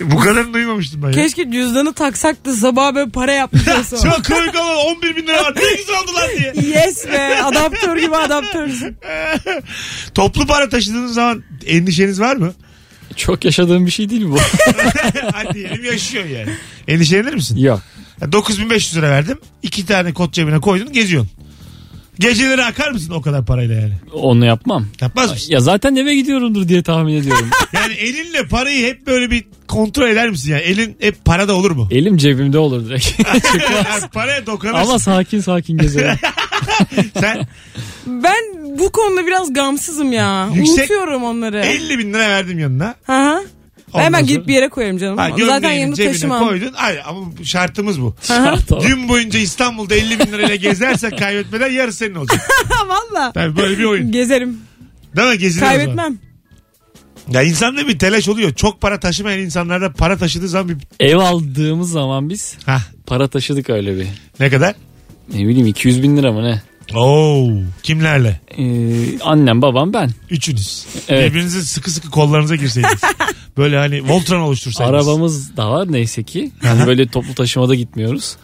S2: Bu kadarını duymamıştım ben ya.
S4: Keşke cüzdanı taksak da sabah böyle para yapmış olsa. [laughs]
S2: Çok komik olan 11 bin lira var. Ne güzel oldu lan diye.
S4: yes be adaptör gibi adaptörsün. [laughs]
S2: Toplu para taşıdığınız zaman endişeniz var mı?
S3: Çok yaşadığım bir şey değil bu. [laughs]
S2: Hadi diyelim yaşıyor yani. Endişelenir misin?
S3: Yok.
S2: Ya 9500 lira verdim. iki tane kot cebine koydun geziyorsun. Geceleri akar mısın o kadar parayla yani?
S3: Onu yapmam.
S2: Yapmaz mısın?
S3: Ya zaten eve gidiyorumdur diye tahmin ediyorum. [laughs]
S2: Yani elinle parayı hep böyle bir kontrol eder misin yani? Elin hep parada olur mu?
S3: Elim cebimde olur direkt. [laughs] [laughs]
S2: Yani paraya dokunamazsın.
S3: Ama sakin sakin gezerim.
S2: Sen
S4: Ben bu konuda biraz gamsızım ya.
S2: Yüksek-
S4: Unutuyorum onları.
S2: 50 bin lira verdim yanına.
S4: Hı hı.
S2: Ondan
S4: Hemen gidip bir yere koyarım canım.
S2: Ha,
S4: Zaten yanımda
S2: cebine
S4: taşımam.
S2: koydun. Hayır ama şartımız bu.
S3: Şart o.
S2: Gün boyunca İstanbul'da 50 bin lirayla gezersen [laughs] kaybetmeden yarısı senin olacak. [laughs]
S4: Valla.
S2: Tabii böyle bir oyun.
S4: Gezerim.
S2: Değil mi? Gezilir o zaman.
S4: Kaybetmem.
S2: Ya insanda bir telaş oluyor. Çok para taşımayan insanlarda para taşıdığı zaman bir...
S3: Ev aldığımız zaman biz
S2: Hah,
S3: para taşıdık öyle bir.
S2: ne kadar?
S3: Ne bileyim 200 bin lira mı ne?
S2: Oo, kimlerle?
S3: Ee, annem babam ben.
S2: Üçünüz.
S3: Evet.
S2: Birbirinizi sıkı sıkı kollarınıza girseydiniz. [laughs] Böyle hani Voltron oluştursaydınız.
S3: Arabamız da var neyse ki. Yani [laughs] böyle toplu taşımada gitmiyoruz.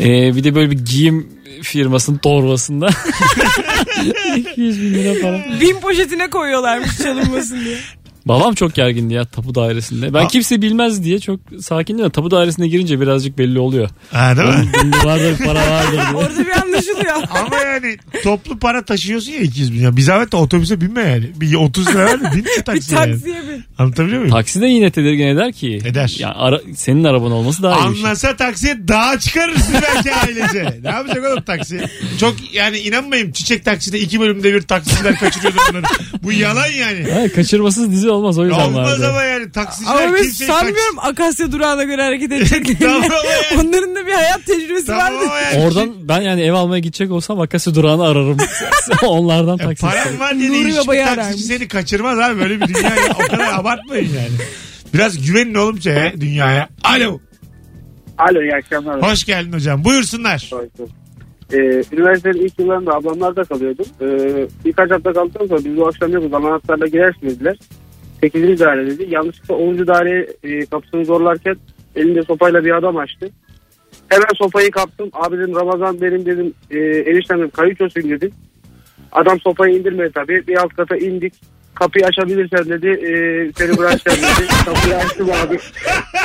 S3: Ee, bir de böyle bir giyim firmasının torbasında [laughs] 200 bin lira para.
S4: Bin poşetine koyuyorlarmış çalınmasın diye.
S3: Babam çok gergindi ya tapu dairesinde. Ben kimse bilmez diye çok sakindim de tapu dairesine girince birazcık belli oluyor.
S2: Ha, değil mi?
S3: Bunlarda bir para vardır diye.
S4: Orada bir anlaşılıyor. [laughs]
S2: Ama yani toplu para taşıyorsun ya 200 bin. Ya. Bir zahmet de otobüse binme yani. Bir 30 lira ver de bin [laughs] de
S4: bir
S2: taksiye yani.
S4: taksiye bin.
S2: Anlatabiliyor muyum?
S3: Takside yine tedirgin eder ki.
S2: Eder.
S3: Ya ara, senin araban olması daha iyi bir şey.
S2: Anlasa taksiye daha çıkarırsın belki ailece. ne yapacak oğlum taksi? Çok yani inanmayın çiçek takside iki bölümde bir taksiciler kaçırıyordu bunları. Bu yalan yani.
S3: Ha, kaçırmasız dizi olmaz o yüzden
S2: Olmaz
S3: vardı.
S2: ama yani taksiciler
S4: Ama ben
S2: kimseyi
S4: sanmıyorum Akasya durağına göre hareket [laughs] edeceklerini.
S2: Tamam ama yani.
S4: Onların da bir hayat tecrübesi
S2: Tamam
S4: vardı.
S2: ama yani.
S3: Oradan ben yani ev almaya gidecek olsam Akasya durağını ararım. [laughs] Onlardan taksi
S2: paran var diye de
S4: Nuri
S2: hiçbir
S4: Baba'yı
S2: taksici
S4: ararmış.
S2: seni kaçırmaz abi. Böyle bir dünya ya. O kadar abartmayın yani. Biraz güvenin oğlum şeye, dünyaya. Alo.
S6: Alo iyi akşamlar.
S2: Hoş geldin hocam. Buyursunlar.
S6: Ee, üniversitenin ilk yıllarında ablamlarda kalıyordum. Ee, birkaç hafta kaldıktan sonra biz bu akşam yokuz anahtarla girersin dediler. 8. daire dedi. Yanlışlıkla 10. daire e, kapısını zorlarken elinde sopayla bir adam açtı. Hemen sopayı kaptım. Abi dedim Ramazan benim dedim e, eniştem dedim kayıçosun dedim. Adam sopayı indirmedi tabii. Bir alt kata indik. Kapıyı açabilirsen dedi. E, seni bırakacağım dedi. [laughs] Kapıyı açtım abi.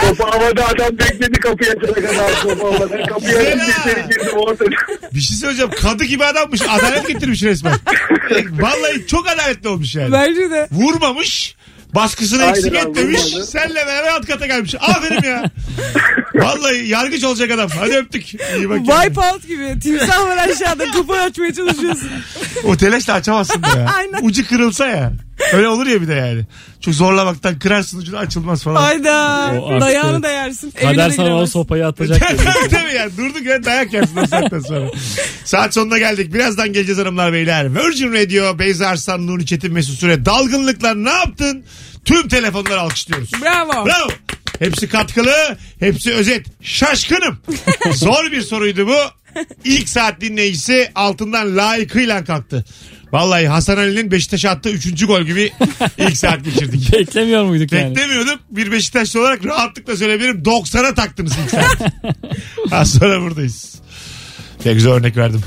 S6: Sopa havada adam bekledi kapıyı açana kadar sopa havada. Kapıyı açınca içeri girdim ortada.
S2: Bir şey söyleyeceğim. Kadı gibi adammış. Adalet getirmiş resmen. [laughs] Vallahi çok adaletli olmuş yani.
S4: Bence de.
S2: Vurmamış. Baskısını
S6: Aynen
S2: eksik
S6: abi,
S2: etmemiş. Senle beraber alt kata gelmiş. Aferin ya. [laughs] Vallahi yargıç olacak adam. Hadi öptük. İyi bak.
S4: Wipeout gibi. Timsah var aşağıda kapı açmaya çalışıyorsun.
S2: O telaşla açamazsın da ya. [laughs]
S4: Aynen.
S2: Ucu kırılsa ya. Öyle olur ya bir de yani. Çok zorlamaktan kırarsın ucunu açılmaz falan.
S4: Hayda.
S3: O artık
S4: Dayağını da yersin.
S3: Kader
S4: Evine de
S3: sana o
S4: giremezsin.
S3: sopayı [laughs] atacak. dedi.
S2: Tabii yani durduk ya dayak yersin o saatten sonra. Saat sonuna geldik. Birazdan geleceğiz hanımlar beyler. Virgin Radio, Beyza Arslan, Nuri Çetin Mesut Süre. Dalgınlıklar ne yaptın? Tüm telefonları alkışlıyoruz.
S4: Bravo.
S2: Bravo. Hepsi katkılı, hepsi özet. Şaşkınım. [laughs] Zor bir soruydu bu. İlk saat dinleyicisi altından layıkıyla kalktı. Vallahi Hasan Ali'nin Beşiktaş'a attığı 3. gol gibi ilk saat geçirdik. [laughs]
S3: Beklemiyor muyduk yani?
S2: Beklemiyordum. Bir Beşiktaşlı olarak rahatlıkla söyleyebilirim. 90'a taktınız ilk saat. [laughs] Az sonra buradayız. Ne güzel örnek verdim.